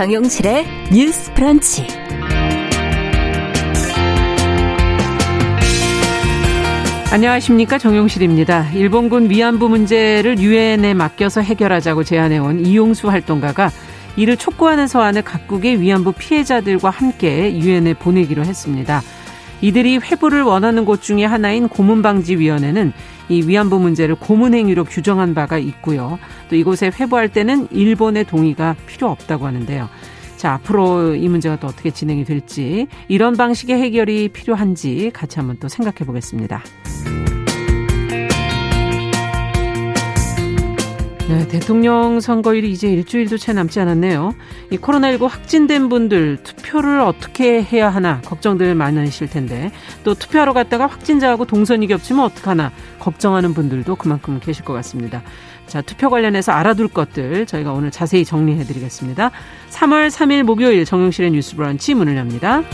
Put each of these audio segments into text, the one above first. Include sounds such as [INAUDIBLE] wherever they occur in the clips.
정용실의 뉴스 프런치. 안녕하십니까 정용실입니다. 일본군 위안부 문제를 유엔에 맡겨서 해결하자고 제안해온 이용수 활동가가 이를 촉구하는 서한을 각국의 위안부 피해자들과 함께 유엔에 보내기로 했습니다. 이들이 회부를 원하는 곳 중에 하나인 고문방지위원회는 이 위안부 문제를 고문행위로 규정한 바가 있고요. 또 이곳에 회부할 때는 일본의 동의가 필요 없다고 하는데요. 자, 앞으로 이 문제가 또 어떻게 진행이 될지, 이런 방식의 해결이 필요한지 같이 한번 또 생각해 보겠습니다. 네, 대통령 선거일이 이제 일주일도 채 남지 않았네요. 이 코로나19 확진된 분들 투표를 어떻게 해야 하나 걱정들 많으실 텐데 또 투표하러 갔다가 확진자하고 동선이 겹치면 어떡하나 걱정하는 분들도 그만큼 계실 것 같습니다. 자, 투표 관련해서 알아둘 것들 저희가 오늘 자세히 정리해 드리겠습니다. 3월 3일 목요일 정용실의 뉴스 브런치 문을 엽니다.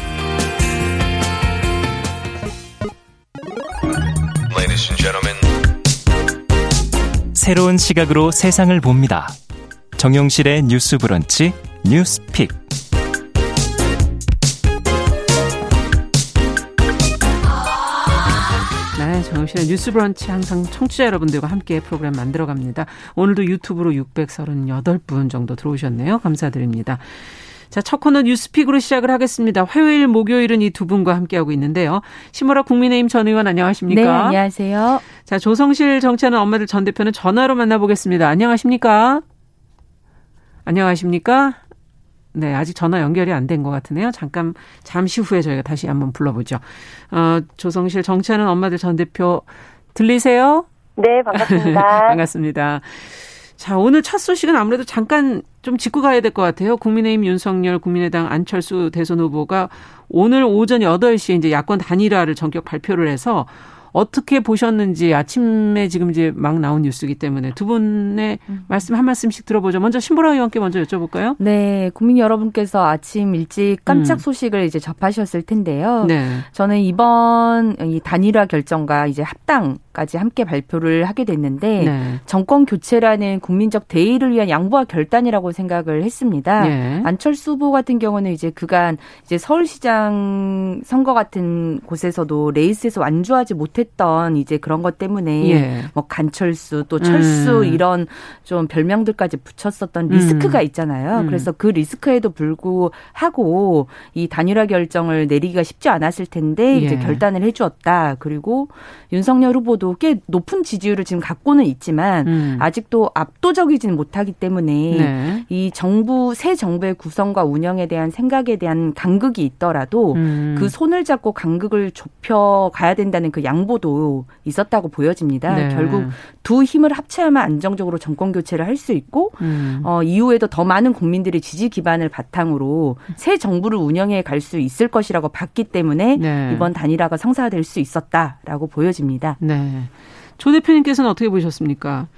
새로운 시각으로 세상을 봅니다. 정용실의 뉴스 브런치 뉴스픽. 네, 정영실의 뉴스 브런치 항상 청취자 여러분들과 함께 프로그램 만들어 갑니다. 오늘도 유튜브로 638분 정도 들어오셨네요. 감사드립니다. 자, 첫 코너 뉴스픽으로 시작을 하겠습니다. 화요일, 목요일은 이 두 분과 함께하고 있는데요. 심호라 국민의힘 전 의원 안녕하십니까? 네, 안녕하세요. 자, 조성실 정치하는 엄마들 전 대표는 전화로 만나보겠습니다. 안녕하십니까? 안녕하십니까? 네, 아직 전화 연결이 안 된 것 같으네요. 잠깐, 잠시 후에 저희가 다시 한번 불러보죠. 어, 조성실 정치하는 엄마들 전 대표 들리세요? 네, 반갑습니다. [LAUGHS] 반갑습니다. 자, 오늘 첫 소식은 아무래도 잠깐 좀 짚고 가야 될 것 같아요. 국민의힘 윤석열, 국민의당 안철수 대선 후보가 오늘 오전 8시에 이제 야권 단일화를 전격 발표를 해서 어떻게 보셨는지 아침에 지금 이제 막 나온 뉴스이기 때문에 두 분의 음. 말씀 한 말씀씩 들어보죠. 먼저 신보라 의원께 먼저 여쭤볼까요? 네, 국민 여러분께서 아침 일찍 깜짝 음. 소식을 음. 이제 접하셨을 텐데요. 네. 저는 이번 이 단일화 결정과 이제 합당 까지 함께 발표를 하게 됐는데 네. 정권 교체라는 국민적 대의를 위한 양보와 결단이라고 생각을 했습니다. 네. 안철수 후보 같은 경우는 이제 그간 이제 서울시장 선거 같은 곳에서도 레이스에서 완주하지 못했던 이제 그런 것 때문에 예. 뭐 간철수 또 철수 음. 이런 좀 별명들까지 붙였었던 리스크가 음. 있잖아요. 음. 그래서 그 리스크에도 불구하고 이 단일화 결정을 내리기가 쉽지 않았을 텐데 이제 예. 결단을 해주었다. 그리고 윤석열 후보도 후보도 꽤 높은 지지율을 지금 갖고는 있지만 음. 아직도 압도적이지는 못하기 때문에 네. 이 정부 새 정부의 구성과 운영에 대한 생각에 대한 간극이 있더라도 음. 그 손을 잡고 간극을 좁혀 가야 된다는 그 양보도 있었다고 보여집니다. 네. 결국 두 힘을 합쳐야만 안정적으로 정권 교체를 할 수 있고 음. 어, 이후에도 더 많은 국민들의 지지 기반을 바탕으로 새 정부를 운영해 갈 수 있을 것이라고 봤기 때문에 네. 이번 단일화가 성사될 수 있었다라고 보여집니다. 네. 조 대표님께서는 어떻게 보셨습니까?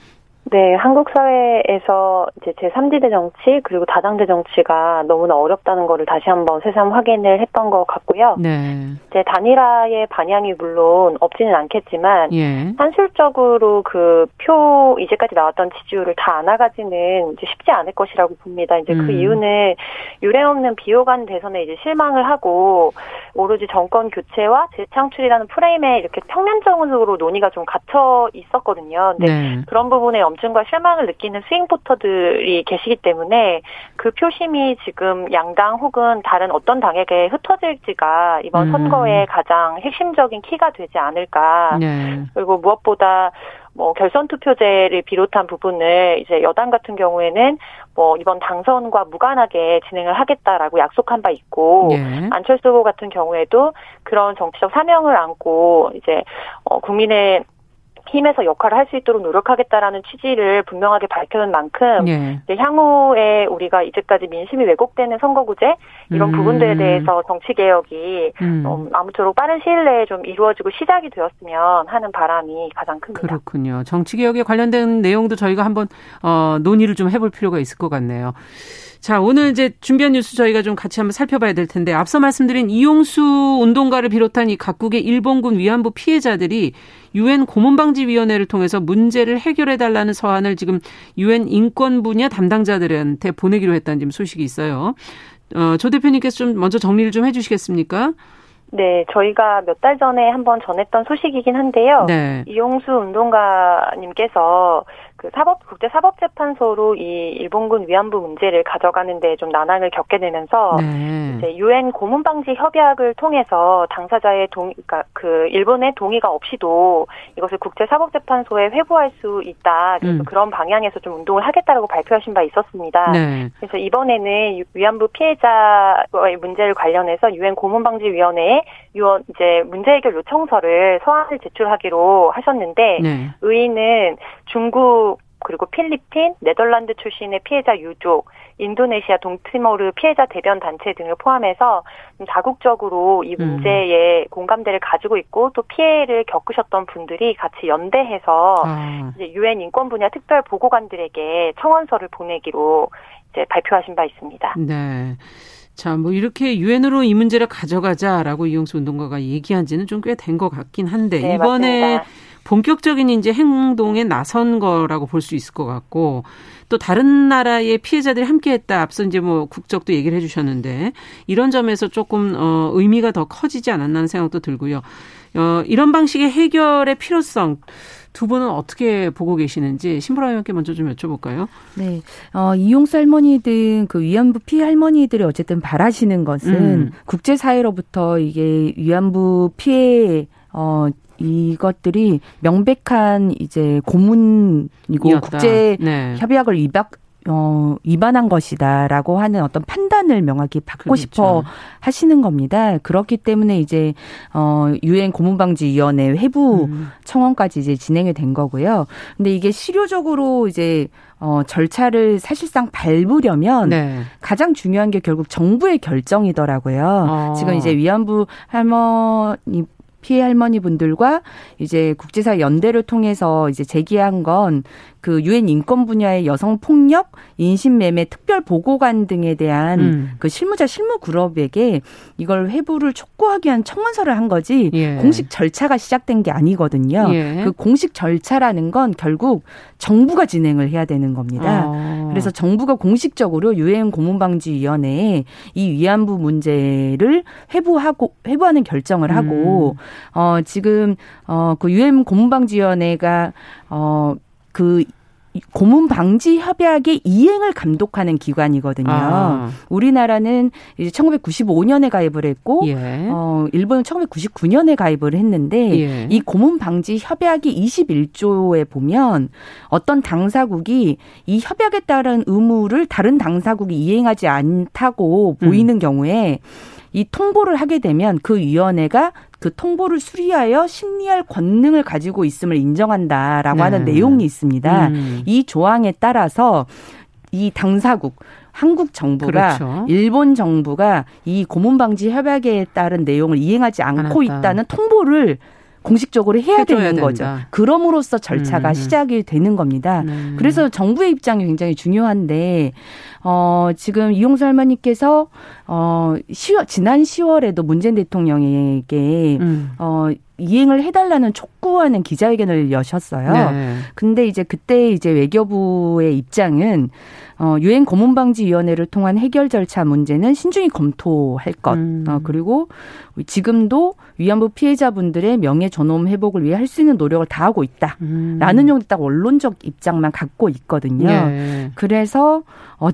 네, 한국 사회에서 이제 제3지대 정치 그리고 다당제 정치가 너무나 어렵다는 거를 다시 한번 새삼 확인을 했던 것 같고요. 네. 이제 단일화의 반향이 물론 없지는 않겠지만 예. 현실적으로 그 표 이제까지 나왔던 지지율을 다 안아가지는 이제 쉽지 않을 것이라고 봅니다. 이제 그 음. 그 이유는 유례 없는 비호감 대선에 이제 실망을 하고 오로지 정권 교체와 재창출이라는 프레임에 이렇게 평면적으로 논의가 좀 갇혀 있었거든요. 근데 네. 그런 부분에 염증과 실망을 느끼는 스윙포터들이 계시기 때문에 그 표심이 지금 양당 혹은 다른 어떤 당에게 흩어질지가 이번 음. 선거의 가장 핵심적인 키가 되지 않을까. 네. 그리고 무엇보다 뭐 결선 투표제를 비롯한 부분을 이제 여당 같은 경우에는 뭐 이번 당선과 무관하게 진행을 하겠다라고 약속한 바 있고 예. 안철수 후보 같은 경우에도 그런 정치적 사명을 안고 이제 어 국민의 힘에서 역할을 할 수 있도록 노력하겠다라는 취지를 분명하게 밝혀놓은 만큼 예. 향후에 우리가 이제까지 민심이 왜곡되는 선거구제 이런 음. 부분들에 대해서 정치 개혁이 음. 음, 아무쪼록 빠른 시일 내에 좀 이루어지고 시작이 되었으면 하는 바람이 가장 큽니다. 그렇군요. 정치 개혁에 관련된 내용도 저희가 한번 어, 논의를 좀 해볼 필요가 있을 것 같네요. 자, 오늘 이제 준비한 뉴스 저희가 좀 같이 한번 살펴봐야 될 텐데 앞서 말씀드린 이용수 운동가를 비롯한 이 각국의 일본군 위안부 피해자들이 유엔 고문방지위원회를 통해서 문제를 해결해 달라는 서한을 지금 유엔 인권 분야 담당자들한테 보내기로 했다는 지금 소식이 있어요. 어, 조 대표님께서 좀 먼저 정리를 좀 해주시겠습니까? 네, 저희가 몇 달 전에 한번 전했던 소식이긴 한데요. 네. 이용수 운동가님께서 그 사법 국제 사법 재판소로 이 일본군 위안부 문제를 가져가는 데 좀 난항을 겪게 되면서 네. 이제 유엔 고문 방지 협약을 통해서 당사자의 동 그러니까 그 일본의 동의가 없이도 이것을 국제 사법 재판소에 회부할 수 있다. 그래서 음. 그런 방향에서 좀 운동을 하겠다라고 발표하신 바 있었습니다. 네. 그래서 이번에는 위안부 피해자의 문제를 관련해서 유엔 고문 방지 위원회에 유언 이제 문제 해결 요청서를 서한을 제출하기로 하셨는데 네. 의의는 중국 그리고 필리핀, 네덜란드 출신의 피해자 유족, 인도네시아 동티모르 피해자 대변 단체 등을 포함해서 다국적으로 이 음. 문제에 음. 공감대를 가지고 있고 또 피해를 겪으셨던 분들이 같이 연대해서 아. 이제 유엔 인권 분야 특별 보고관들에게 청원서를 보내기로 이제 발표하신 바 있습니다. 네. 자, 뭐 이렇게 유엔으로 이 문제를 가져가자라고 이용수 운동가가 얘기한 지는 좀 꽤 된 것 같긴 한데 네, 이번에 맞습니다. 본격적인 이제 행동에 나선 거라고 볼 수 있을 것 같고 또 다른 나라의 피해자들이 함께했다 앞서 이제 뭐 국적도 얘기를 해주셨는데 이런 점에서 조금 어 의미가 더 커지지 않았나 하는 생각도 들고요. 어 이런 방식의 해결의 필요성 두 분은 어떻게 보고 계시는지 신보라 의원께 먼저 좀 여쭤볼까요? 네, 어, 이용수 할머니 등그 위안부 피해 할머니들이 어쨌든 바라시는 것은 음. 국제사회로부터 이게 위안부 피해 어 이것들이 명백한 이제 고문이고 이었다. 국제 네. 협약을 위박 어, 위반한 것이다라고 하는 어떤 판단을 명확히 받고 그렇죠. 싶어 하시는 겁니다. 그렇기 때문에 이제 어 유엔 고문방지위원회 회부 음. 청원까지 이제 진행이 된 거고요. 근데 이게 실효적으로 이제 어 절차를 사실상 밟으려면 네. 가장 중요한 게 결국 정부의 결정이더라고요. 어. 지금 이제 위안부 할머니 피해 할머니 분들과 이제 국제사 연대를 통해서 이제 제기한 건그 유엔 인권 분야의 여성 폭력, 인신매매 특별 보고관 등에 대한 음. 그 실무자 실무 그룹에게 이걸 회부를 촉구하기 위한 청원서를 한 거지 예. 공식 절차가 시작된 게 아니거든요. 예. 그 공식 절차라는 건 결국 정부가 진행을 해야 되는 겁니다. 어. 그래서 정부가 공식적으로 유엔 고문방지위원회에 이 위안부 문제를 회부하고 회부하는 결정을 하고 음. 어, 지금, 어, 그 유엔 고문방지위원회가, 어, 그 고문 방지 협약의 이행을 감독하는 기관이거든요. 아. 우리나라는 이제 1995년에 가입을 했고 예. 어 일본은 1999년에 가입을 했는데 예. 이 고문 방지 협약이 21조에 보면 어떤 당사국이 이 협약에 따른 의무를 다른 당사국이 이행하지 않다고 보이는 음. 경우에 이 통보를 하게 되면 그 위원회가 그 통보를 수리하여 심리할 권능을 가지고 있음을 인정한다라고 네. 하는 내용이 있습니다. 음. 이 조항에 따라서 이 당사국 한국 정부가 그렇죠. 일본 정부가 이 고문 방지 협약에 따른 내용을 이행하지 않고. 있다는 통보를 공식적으로 해야 되는 된다. 거죠. 그럼으로써 절차가 음. 시작이 되는 겁니다. 음. 그래서 정부의 입장이 굉장히 중요한데 어 지금 이용수 할머니께서 어 10월 지난 10월에도 문재인 대통령에게 음. 어 이행을 해달라는 촉구하는 기자회견을 여셨어요. 네. 근데 이제 그때 이제 외교부의 입장은 어, 유엔 고문방지위원회를 통한 해결 절차 문제는 신중히 검토할 것. 음. 어, 그리고 지금도 위안부 피해자분들의 명예 존엄 회복을 위해 할 수 있는 노력을 다하고 있다. 음. 라는 정도 딱 원론적 입장만 갖고 있거든요. 예. 그래서 어,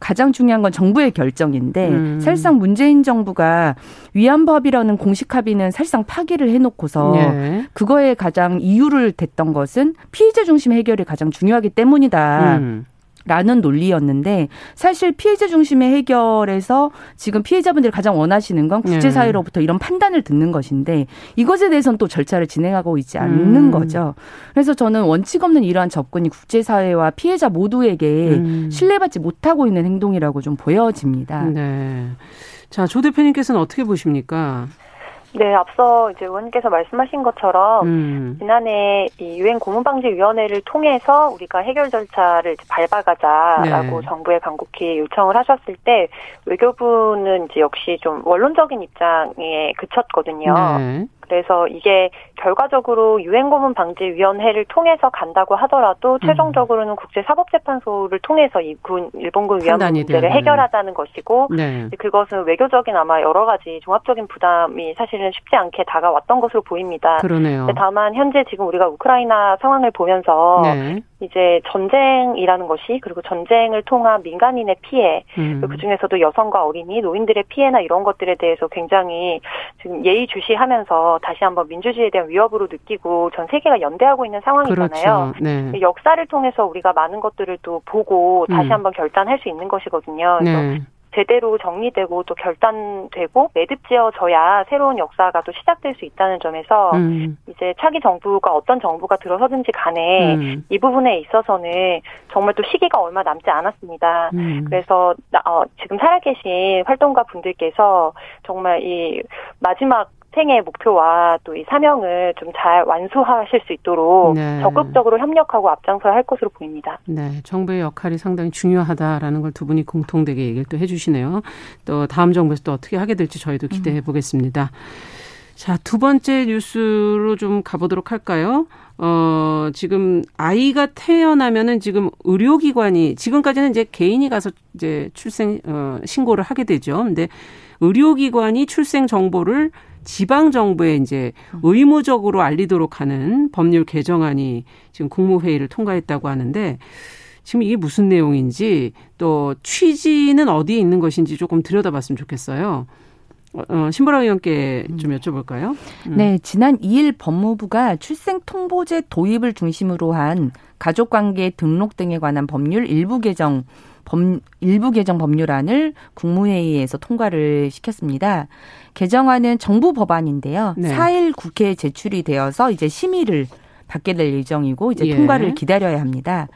가장 중요한 건 정부의 결정인데 음. 사실상 문재인 정부가 위안법이라는 공식 합의는 사실상 파기를 해놓고서 예. 그거에 가장 이유를 댔던 것은 피해자 중심 해결이 가장 중요하기 때문이다. 음. 라는 논리였는데 사실 피해자 중심의 해결에서 지금 피해자분들이 가장 원하시는 건 국제사회로부터 이런 판단을 듣는 것인데 이것에 대해서는 또 절차를 진행하고 있지 않는 음. 거죠. 그래서 저는 원칙 없는 이러한 접근이 국제사회와 피해자 모두에게 음. 신뢰받지 못하고 있는 행동이라고 좀 보여집니다. 네. 자, 조 대표님께서는 어떻게 보십니까? 네, 앞서 이제 의원님께서 말씀하신 것처럼 음. 지난해 이 유엔 고문방지위원회를 통해서 우리가 해결 절차를 밟아가자라고 네. 정부에 간곡히 요청을 하셨을 때 외교부는 이제 역시 좀 원론적인 입장에 그쳤거든요. 네. 그래서 이게 결과적으로 유엔 고문 방지 위원회를 통해서 간다고 하더라도 음. 최종적으로는 국제 사법 재판소를 통해서 이군 일본군 위안 문제를 해결하자는 것이고 네. 그것은 외교적인 아마 여러 가지 종합적인 부담이 사실은 쉽지 않게 다가왔던 것으로 보입니다. 그러네요. 다만 현재 지금 우리가 우크라이나 상황을 보면서 네. 이제 전쟁이라는 것이 그리고 전쟁을 통한 민간인의 피해 음. 그 중에서도 여성과 어린이 노인들의 피해나 이런 것들에 대해서 굉장히 지금 예의주시하면서 다시 한번 민주주의에 대한 위협으로 느끼고 전 세계가 연대하고 있는 상황이잖아요. 그렇죠. 네. 역사를 통해서 우리가 많은 것들을 또 보고 다시 음. 한번 결단할 수 있는 것이거든요. 네. 제대로 정리되고 또 결단되고 매듭지어져야 새로운 역사가 또 시작될 수 있다는 점에서 음. 이제 차기 정부가 어떤 정부가 들어서든지 간에 음. 이 부분에 있어서는 정말 또 시기가 얼마 남지 않았습니다. 음. 그래서 어, 지금 살아계신 활동가 분들께서 정말 이 마지막 생의 목표와 또 이 사명을 좀 잘 완수하실 수 있도록 네. 적극적으로 협력하고 앞장서야 할 것으로 보입니다. 네, 정부의 역할이 상당히 중요하다라는 걸 두 분이 공통되게 얘기를 또 해주시네요. 또 다음 정부에서 또 어떻게 하게 될지 저희도 기대해 음. 보겠습니다. 자, 두 번째 뉴스로 좀 가보도록 할까요? 어, 지금 아이가 태어나면은 지금 의료기관이 지금까지는 이제 개인이 가서 이제 출생, 어, 신고를 하게 되죠. 근데 의료기관이 출생 정보를 지방 정부에 이제 의무적으로 알리도록 하는 법률 개정안이 지금 국무회의를 통과했다고 하는데 지금 이게 무슨 내용인지 또 취지는 어디에 있는 것인지 조금 들여다봤으면 좋겠어요. 어, 어 신보라 의원께 좀 여쭤볼까요? 음. 네, 지난 2일 법무부가 출생 통보제 도입을 중심으로 한 가족관계 등록 등에 관한 법률 일부 개정 법, 일부 개정 법률안을 국무회의에서 통과를 시켰습니다. 개정안은 정부 법안인데요. 네. 4일 국회에 제출이 되어서 이제 심의를 받게 될 예정이고 이제 예. 통과를 기다려야 합니다.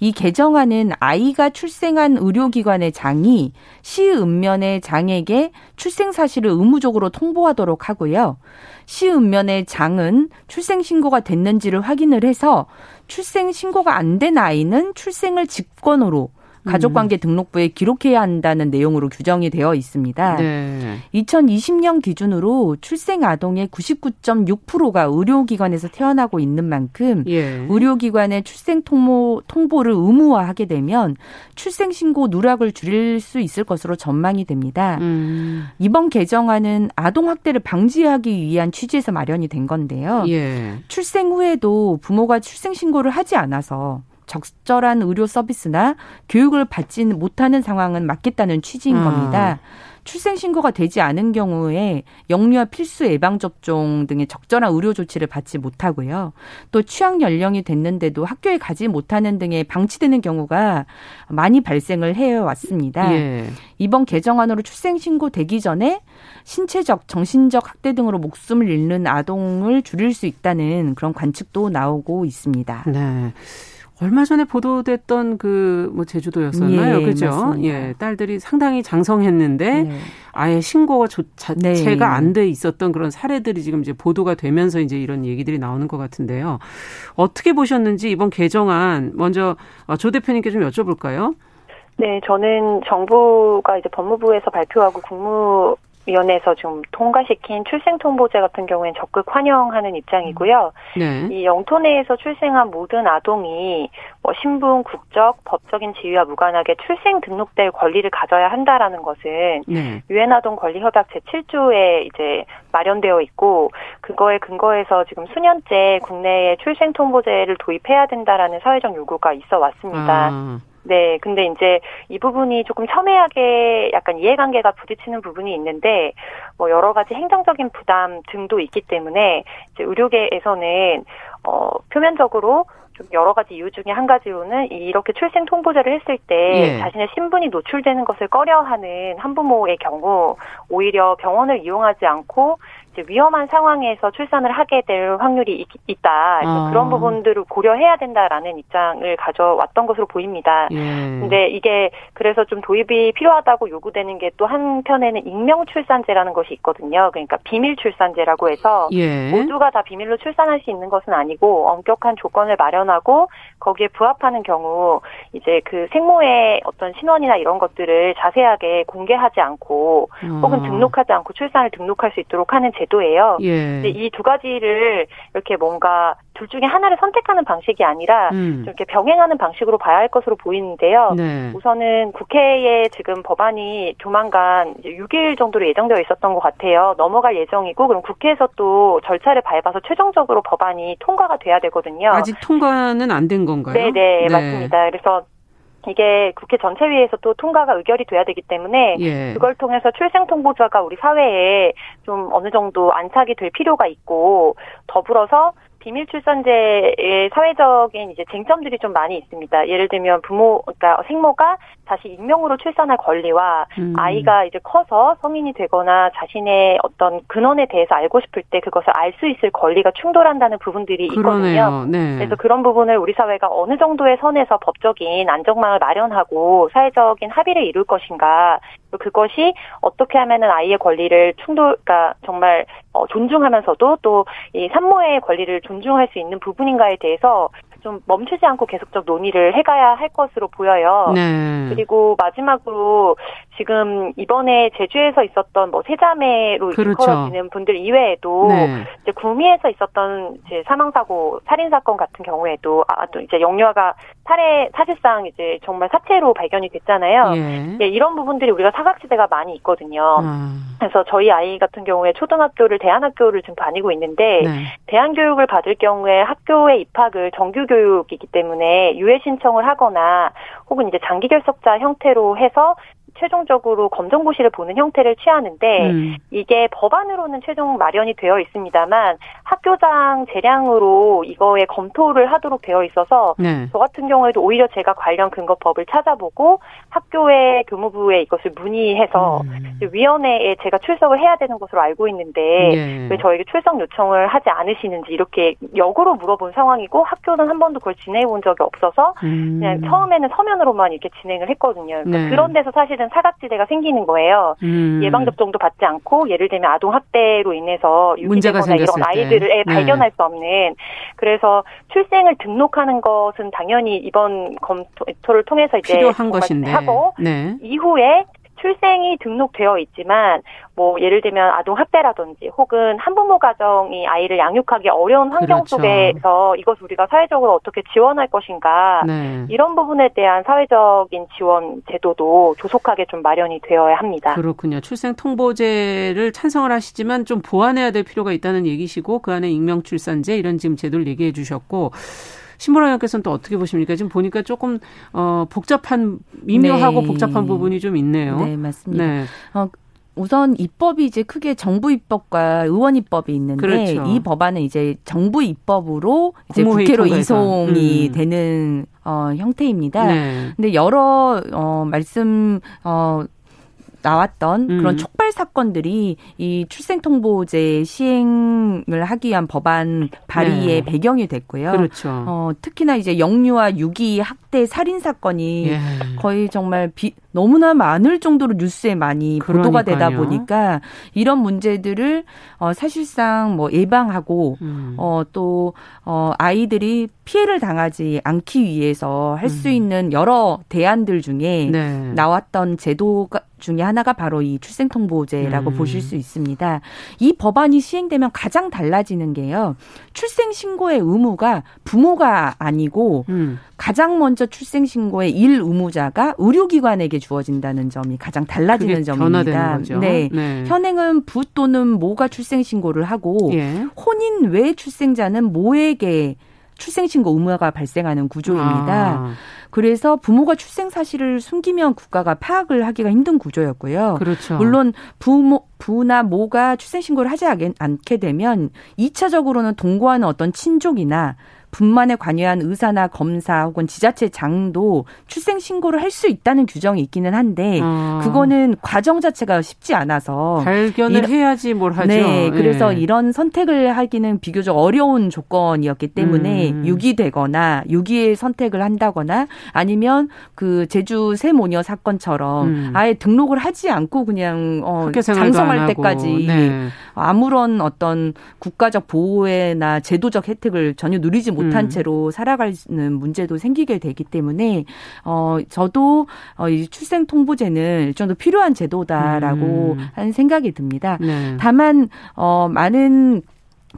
이 개정안은 아이가 출생한 의료기관의 장이 시읍면의 장에게 출생 사실을 의무적으로 통보하도록 하고요. 시읍면의 장은 출생 신고가 됐는지를 확인을 해서 출생 신고가 안 된 아이는 출생을 직권으로 가족관계 등록부에 기록해야 한다는 내용으로 규정이 되어 있습니다. 네. 2020년 기준으로 출생 아동의 99.6%가 의료기관에서 태어나고 있는 만큼 예. 의료기관의 출생 통보, 통보를 의무화하게 되면 출생 신고 누락을 줄일 수 있을 것으로 전망이 됩니다. 음. 이번 개정안은 아동 학대를 방지하기 위한 취지에서 마련이 된 건데요. 예. 출생 후에도 부모가 출생 신고를 하지 않아서 적절한 의료 서비스나 교육을 받지 못하는 상황은 막겠다는 취지인 음. 겁니다. 출생 신고가 되지 않은 경우에 영유아 필수 예방 접종 등의 적절한 의료 조치를 받지 못하고요. 또 취학 연령이 됐는데도 학교에 가지 못하는 등의 방치되는 경우가 많이 발생을 해 왔습니다. 예. 이번 개정안으로 출생 신고 되기 전에 신체적, 정신적 학대 등으로 목숨을 잃는 아동을 줄일 수 있다는 그런 관측도 나오고 있습니다. 네. 얼마 전에 보도됐던 그 뭐 제주도였었나요? 예, 그죠? 맞습니다. 예, 딸들이 상당히 장성했는데 네. 아예 신고가 조, 자체가 네. 안돼 있었던 그런 사례들이 지금 이제 보도가 되면서 이제 이런 얘기들이 나오는 것 같은데요. 어떻게 보셨는지 이번 개정안 먼저 어, 조 대표님께 좀 여쭤볼까요? 네, 저는 정부가 이제 법무부에서 발표하고 국무 위원회에서 좀 통과시킨 출생통보제 같은 경우에는 적극 환영하는 입장이고요. 네. 이 영토 내에서 출생한 모든 아동이 뭐 신분, 국적, 법적인 지위와 무관하게 출생 등록될 권리를 가져야 한다라는 것은 네. 유엔 네. 아동 권리 협약 제7조에 이제 마련되어 있고 그거에 근거해서 지금 수년째 국내에 출생 통보제를 도입해야 된다라는 사회적 요구가 있어 왔습니다. 아. 네, 근데 이제 이 부분이 조금 첨예하게 약간 이해관계가 부딪히는 부분이 있는데 뭐 여러 가지 행정적인 부담 등도 있기 때문에 이제 의료계에서는 어 표면적으로 좀 여러 가지 이유 중에 한 가지로는 이렇게 출생 통보제를 했을 때 예. 자신의 신분이 노출되는 것을 꺼려하는 한부모의 경우 오히려 병원을 이용하지 않고 위험한 상황에서 출산을 하게 될 확률이 있, 다 아. 그런 부분들을 고려해야 된다라는 입장을 가져왔던 것으로 보입니다. 예. 근데 이게 그래서 좀 도입이 필요하다고 요구되는 게 또 한편에는 익명 출산제라는 것이 있거든요. 그러니까 비밀 출산제라고 해서 예. 모두가 다 비밀로 출산할 수 있는 것은 아니고 엄격한 조건을 마련하고 거기에 부합하는 경우 이제 그 생모의 어떤 신원이나 이런 것들을 자세하게 공개하지 않고 어. 혹은 등록하지 않고 출산을 등록할 수 있도록 하는 제 도예요. 예. 이두 가지를 이렇게 뭔가 둘 중에 하나를 선택하는 방식이 아니라 음. 이렇게 병행하는 방식으로 봐야 할 것으로 보이는데요. 네. 우선은 국회에 지금 법안이 조만간 이제 6일 정도로 예정되어 있었던 것 같아요. 넘어갈 예정이고 그럼 국회에서 또 절차를 밟아서 최종적으로 법안이 통과가 돼야 되거든요. 아직 통과는 안 된 건가요? 네네 네. 맞습니다. 그래서 이게 국회 전체위에서 또 통과가 의결이 돼야 되기 때문에 예. 그걸 통해서 출생 통보자가 우리 사회에 좀 어느 정도 안착이 될 필요가 있고 더불어서 비밀 출산제의 사회적인 이제 쟁점들이 좀 많이 있습니다. 예를 들면 부모, 그러니까 생모가 다시 익명으로 출산할 권리와 음. 아이가 이제 커서 성인이 되거나 자신의 어떤 근원에 대해서 알고 싶을 때 그것을 알 수 있을 권리가 충돌한다는 부분들이 있거든요. 네. 그래서 그런 부분을 우리 사회가 어느 정도의 선에서 법적인 안정망을 마련하고 사회적인 합의를 이룰 것인가 그것이 어떻게 하면은 아이의 권리를 충돌, 그러니까 정말 어, 존중하면서도 또 이 산모의 권리를 존중할 수 있는 부분인가에 대해서 좀 멈추지 않고 계속적 논의를 해가야 할 것으로 보여요. 네. 그리고 마지막으로 지금 이번에 제주에서 있었던 뭐 세자매로 그렇죠. 일컬어지는 분들 이외에도 네. 이제 구미에서 있었던 이제 사망 사고 살인 사건 같은 경우에도 아또 이제 영유아가 살해 사실상 이제 정말 사체로 발견이 됐잖아요. 예. 예, 이런 부분들이 우리가 사각지대가 많이 있거든요. 음. 그래서 저희 아이 같은 경우에 초등학교를 대안학교를 지금 다니고 있는데 네. 대안 교육을 받을 경우에 학교에 입학을 정규 교육이기 때문에 유예 신청을 하거나 혹은 이제 장기 결석자 형태로 해서 최종적으로 검정고시를 보는 형태를 취하는데 음. 이게 법안으로는 최종 마련이 되어 있습니다만 학교장 재량으로 이거에 검토를 하도록 되어 있어서 네. 저 같은 경우에도 오히려 제가 관련 근거법을 찾아보고 학교의 교무부에 이것을 문의해서 음. 위원회에 제가 출석을 해야 되는 것으로 알고 있는데 네. 왜 저에게 출석 요청을 하지 않으시는지 이렇게 역으로 물어본 상황이고 학교는 한 번도 그걸 진행해 본 적이 없어서 음. 그냥 처음에는 서면으로만 이렇게 진행을 했거든요. 그러니까 네. 그런 데서 사실은 사각지대가 생기는 거예요. 음. 예방 접종도 받지 않고 예를 들면 아동 학대로 인해서 유기되거나 이런 아이들을 네. 발견할 수 없는 그래서 출생을 등록하는 것은 당연히 이번 검토를 통해서 이제 필요한 것인데 하고 네. 이후에 출생이 등록되어 있지만 뭐 예를 들면 아동 학대라든지 혹은 한부모 가정이 아이를 양육하기 어려운 환경 그렇죠. 속에서 이것 우리가 사회적으로 어떻게 지원할 것인가 네. 이런 부분에 대한 사회적인 지원 제도도 조속하게 좀 마련이 되어야 합니다. 그렇군요. 출생 통보제를 찬성을 하시지만 좀 보완해야 될 필요가 있다는 얘기시고 그 안에 익명 출산제 이런 지금 제도를 얘기해 주셨고 신보라 의원께서는 또 어떻게 보십니까? 지금 보니까 조금 어 복잡한 미묘하고 네. 복잡한 부분이 좀 있네요. 네, 맞습니다. 네. 어, 우선 입법이 이제 크게 정부 입법과 의원 입법이 있는데 그렇죠. 이 법안은 이제 정부 입법으로 이제 국회로 이송이 음. 되는 어 형태입니다. 네. 근데 여러 어 말씀 어 나왔던 음. 그런 촉발 사건들이 이 출생통보제 시행을 하기 위한 법안 발의의 네. 배경이 됐고요. 그렇죠. 어, 특히나 이제 영유아 유기 학대 살인 사건이 예. 거의 정말 비, 너무나 많을 정도로 뉴스에 많이 그러니까요. 보도가 되다 보니까 이런 문제들을 어, 사실상 뭐 예방하고 음. 어, 또 어, 아이들이 피해를 당하지 않기 위해서 할수 음. 있는 여러 대안들 중에 네. 나왔던 제도가 중에 하나가 바로 이 출생통보제라고 음. 보실 수 있습니다. 이 법안이 시행되면 가장 달라지는 게요. 출생신고의 의무가 부모가 아니고 음. 가장 먼저 출생신고의 일 의무자가 의료기관에게 주어진다는 점이 가장 달라지는 점입니다. 네. 네. 현행은 부 또는 모가 출생신고를 하고 예. 혼인 외 출생자는 모에게 출생신고 의무가 발생하는 구조입니다. 아. 그래서 부모가 출생 사실을 숨기면 국가가 파악을 하기가 힘든 구조였고요. 그렇죠. 물론 부모 부나 모가 출생 신고를 하지 않게 되면 2차적으로는 동거하는 어떤 친족이나 분만에 관여한 의사나 검사 혹은 지자체 장도 출생 신고를 할 수 있다는 규정이 있기는 한데 아. 그거는 과정 자체가 쉽지 않아서 발견을 이, 해야지 뭘 하죠. 네, 그래서 네. 이런 선택을 하기는 비교적 어려운 조건이었기 때문에 음. 유기되거나 유기의 선택을 한다거나 아니면 그 제주 새 모녀 사건처럼 음. 아예 등록을 하지 않고 그냥 어 장성할 때까지 네. 아무런 어떤 국가적 보호나 제도적 혜택을 전혀 누리지 못한 음. 채로 살아가는 문제도 생기게 되기 때문에 어 저도 어, 이 출생 통보제는 일정도 필요한 제도다라고 음. 하는 생각이 듭니다. 네. 다만 어 많은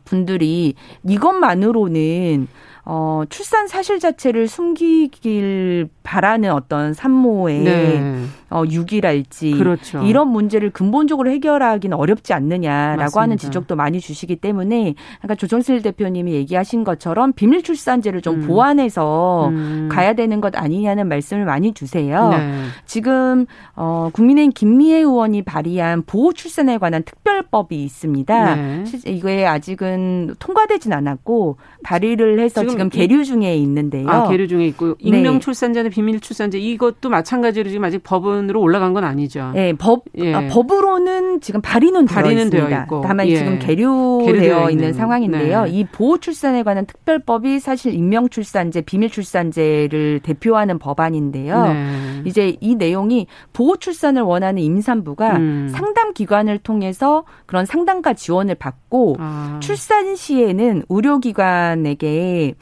분들이 이것만으로는 어, 출산 사실 자체를 숨기길 바라는 어떤 산모의 네. 어, 유기랄지 그렇죠. 이런 문제를 근본적으로 해결하기는 어렵지 않느냐라고 맞습니다. 하는 지적도 많이 주시기 때문에 아까 조정실 대표님이 얘기하신 것처럼 비밀 출산제를 좀 음. 보완해서 음. 가야 되는 것 아니냐는 말씀을 많이 주세요. 네. 지금 어, 국민의힘 김미애 의원이 발의한 보호 출산에 관한 특별법이 있습니다. 네. 이거에 아직은 통과되진 않았고 발의를 해서 지금, 지금 계류 중에 있는데요. 아, 계류 중에 있고 익명 네. 출산제는 비밀 출산제 이것도 마찬가지로 지금 아직 법원으로 올라간 건 아니죠. 네, 법 예. 아, 법으로는 지금 발의는, 발의는 되어 있습니다. 되어 다만 예. 지금 계류되어 있는, 있는 상황인데요. 네. 이 보호 출산에 관한 특별법이 사실 익명 출산제, 비밀 출산제를 대표하는 법안인데요. 네. 이제 이 내용이 보호 출산을 원하는 임산부가 음. 상담 기관을 통해서 그런 상담과 지원을 받고 아. 출산 시에는 의료기관에게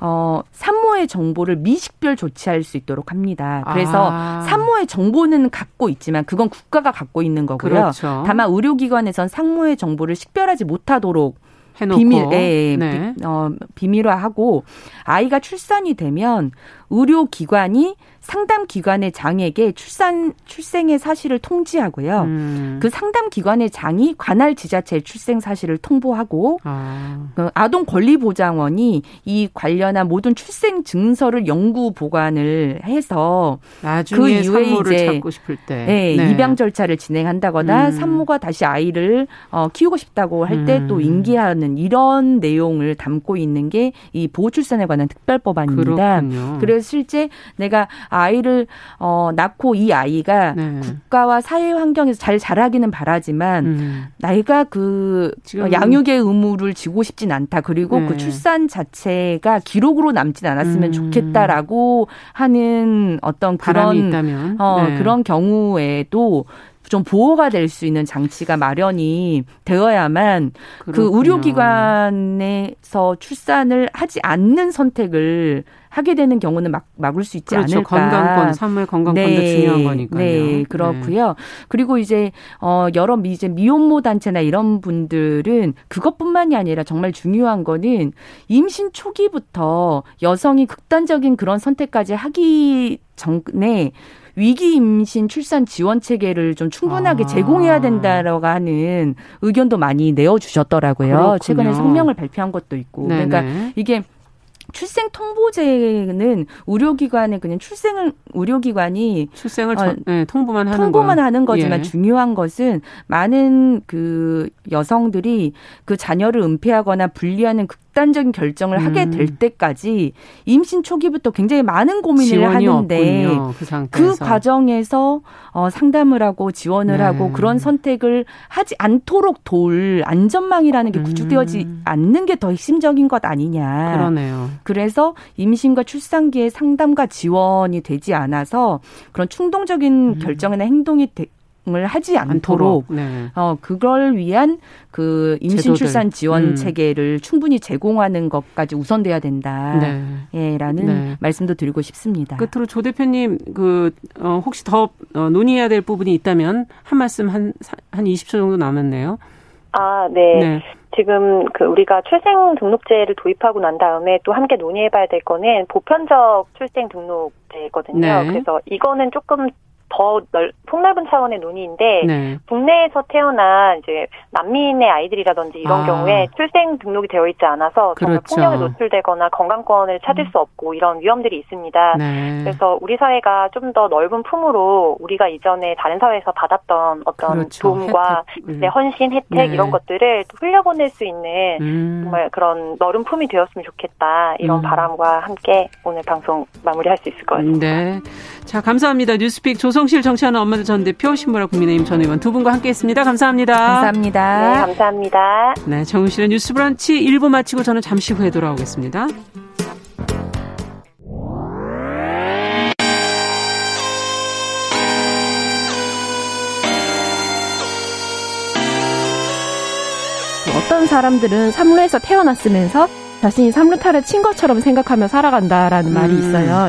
어, 산모의 정보를 미식별 조치할 수 있도록 합니다. 그래서 아. 산모의 정보는 갖고 있지만 그건 국가가 갖고 있는 거고요. 그렇죠. 다만 의료기관에선 산모의 정보를 식별하지 못하도록 해놓고. 비밀, 예, 네. 비, 어, 비밀화하고 아이가 출산이 되면 의료기관이 상담 기관의 장에게 출산 출생의 사실을 통지하고요. 음. 그 상담 기관의 장이 관할 지자체의 출생 사실을 통보하고 아. 그 아동 권리 보장원이 이 관련한 모든 출생 증서를 영구 보관을 해서 그 이후에 이제 찾고 싶을 때 네, 네. 입양 절차를 진행한다거나 음. 산모가 다시 아이를 어, 키우고 싶다고 할 때또 음. 인계하는 이런 내용을 담고 있는 게 이 보호 출산에 관한 특별법안입니다. 그렇군요. 그래서 실제 내가 아 이를 어 낳고 이 아이가 네. 국가와 사회 환경에서 잘 자라기는 바라지만 음. 나이가 그 지금 양육의 의무를 지고 싶진 않다. 그리고 그 네. 그 출산 자체가 기록으로 남진 않았으면 음. 좋겠다라고 하는 어떤 그런 어 네. 그런 경우에도 좀 보호가 될 수 있는 장치가 마련이 되어야만 그 그렇군요. 그 의료기관에서 출산을 하지 않는 선택을 하게 되는 경우는 막 막을 수 있지 그렇죠. 않을까. 건강권, 산모의 건강권도 네. 중요한 거니까요. 네, 그렇고요. 네. 그리고 이제 어 여러 미, 이제 미혼모 단체나 이런 분들은 그것뿐만이 아니라 정말 중요한 거는 임신 초기부터 여성이 극단적인 그런 선택까지 하기 전에 위기 임신 출산 지원 체계를 좀 충분하게 아. 제공해야 된다라고 하는 의견도 많이 내어 주셨더라고요. 최근에 성명을 발표한 것도 있고. 네네. 그러니까 이게 출생 통보제는 의료기관에 그냥 출생을 의료기관이 출생을 어, 네, 통보만 하는 통보만 거. 하는 거지만 예. 중요한 것은 많은 그 여성들이 그 자녀를 은폐하거나 분리하는 극 단적인 결정을 음. 하게 될 때까지 임신 초기부터 굉장히 많은 고민을 하는데 그, 그, 과정에서 어, 상담을 하고 지원을 네. 하고 그런 선택을 하지 않도록 도울 안전망이라는 게 구축되어지 음. 않는 게 더 핵심적인 것 아니냐. 그러네요. 그래서 임신과 출산기에 상담과 지원이 되지 않아서 그런 충동적인 음. 결정이나 행동이 되, 을 하지 않도록, 네. 어 그걸 위한 그 임신 제도들. 출산 지원 음. 체계를 충분히 제공하는 것까지 우선돼야 된다. 네. 예라는 네. 말씀도 드리고 싶습니다. 끝으로 조 대표님 그 어, 혹시 더 어, 논의해야 될 부분이 있다면 한 말씀 한한 한 20초 정도 남았네요. 아, 네. 네. 지금 그 우리가 출생 등록제를 도입하고 난 다음에 또 함께 논의해봐야 될 거는 보편적 출생 등록제거든요. 네. 그래서 이거는 조금 더 넓, 폭넓은 차원의 논의인데 네. 국내에서 태어난 이제 난민의 아이들이라든지 이런 아. 경우에 출생 등록이 되어 있지 않아서 정말 그렇죠. 폭력에 노출되거나 건강권을 찾을 수 없고 이런 위험들이 있습니다. 네. 그래서 우리 사회가 좀 더 넓은 품으로 우리가 이전에 다른 사회에서 받았던 어떤 그렇죠. 도움과 혜택. 헌신 혜택 네. 이런 것들을 흘려보낼 수 있는 음. 정말 그런 넓은 품이 되었으면 좋겠다 이런 음. 바람과 함께 오늘 방송 마무리할 수 있을 것 같습니다. 네. 자 감사합니다. 뉴스픽 조 성실 정치하는 엄마들 전 대표 신보라 국민의힘 전 의원 두 분과 함께했습니다. 감사합니다. 감사합니다. 네, 감사합니다. 네, 정우실의 뉴스브런치 1부 마치고 저는 잠시 후에 돌아오겠습니다. 어떤 사람들은 삼루에서 태어났으면서 자신이 삼루타를 친 것처럼 생각하며 살아간다라는 음. 말이 있어요.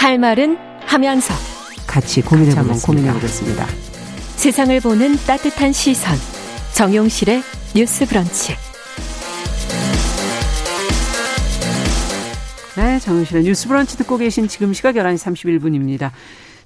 할 말은 하면서 같이 고민해보겠습니다. 고민해 보겠습니다. 세상을 보는 따뜻한 시선 정용실의 뉴스 브런치 네, 정용실의 뉴스 브런치 듣고 계신 지금 시각 11시 31분입니다.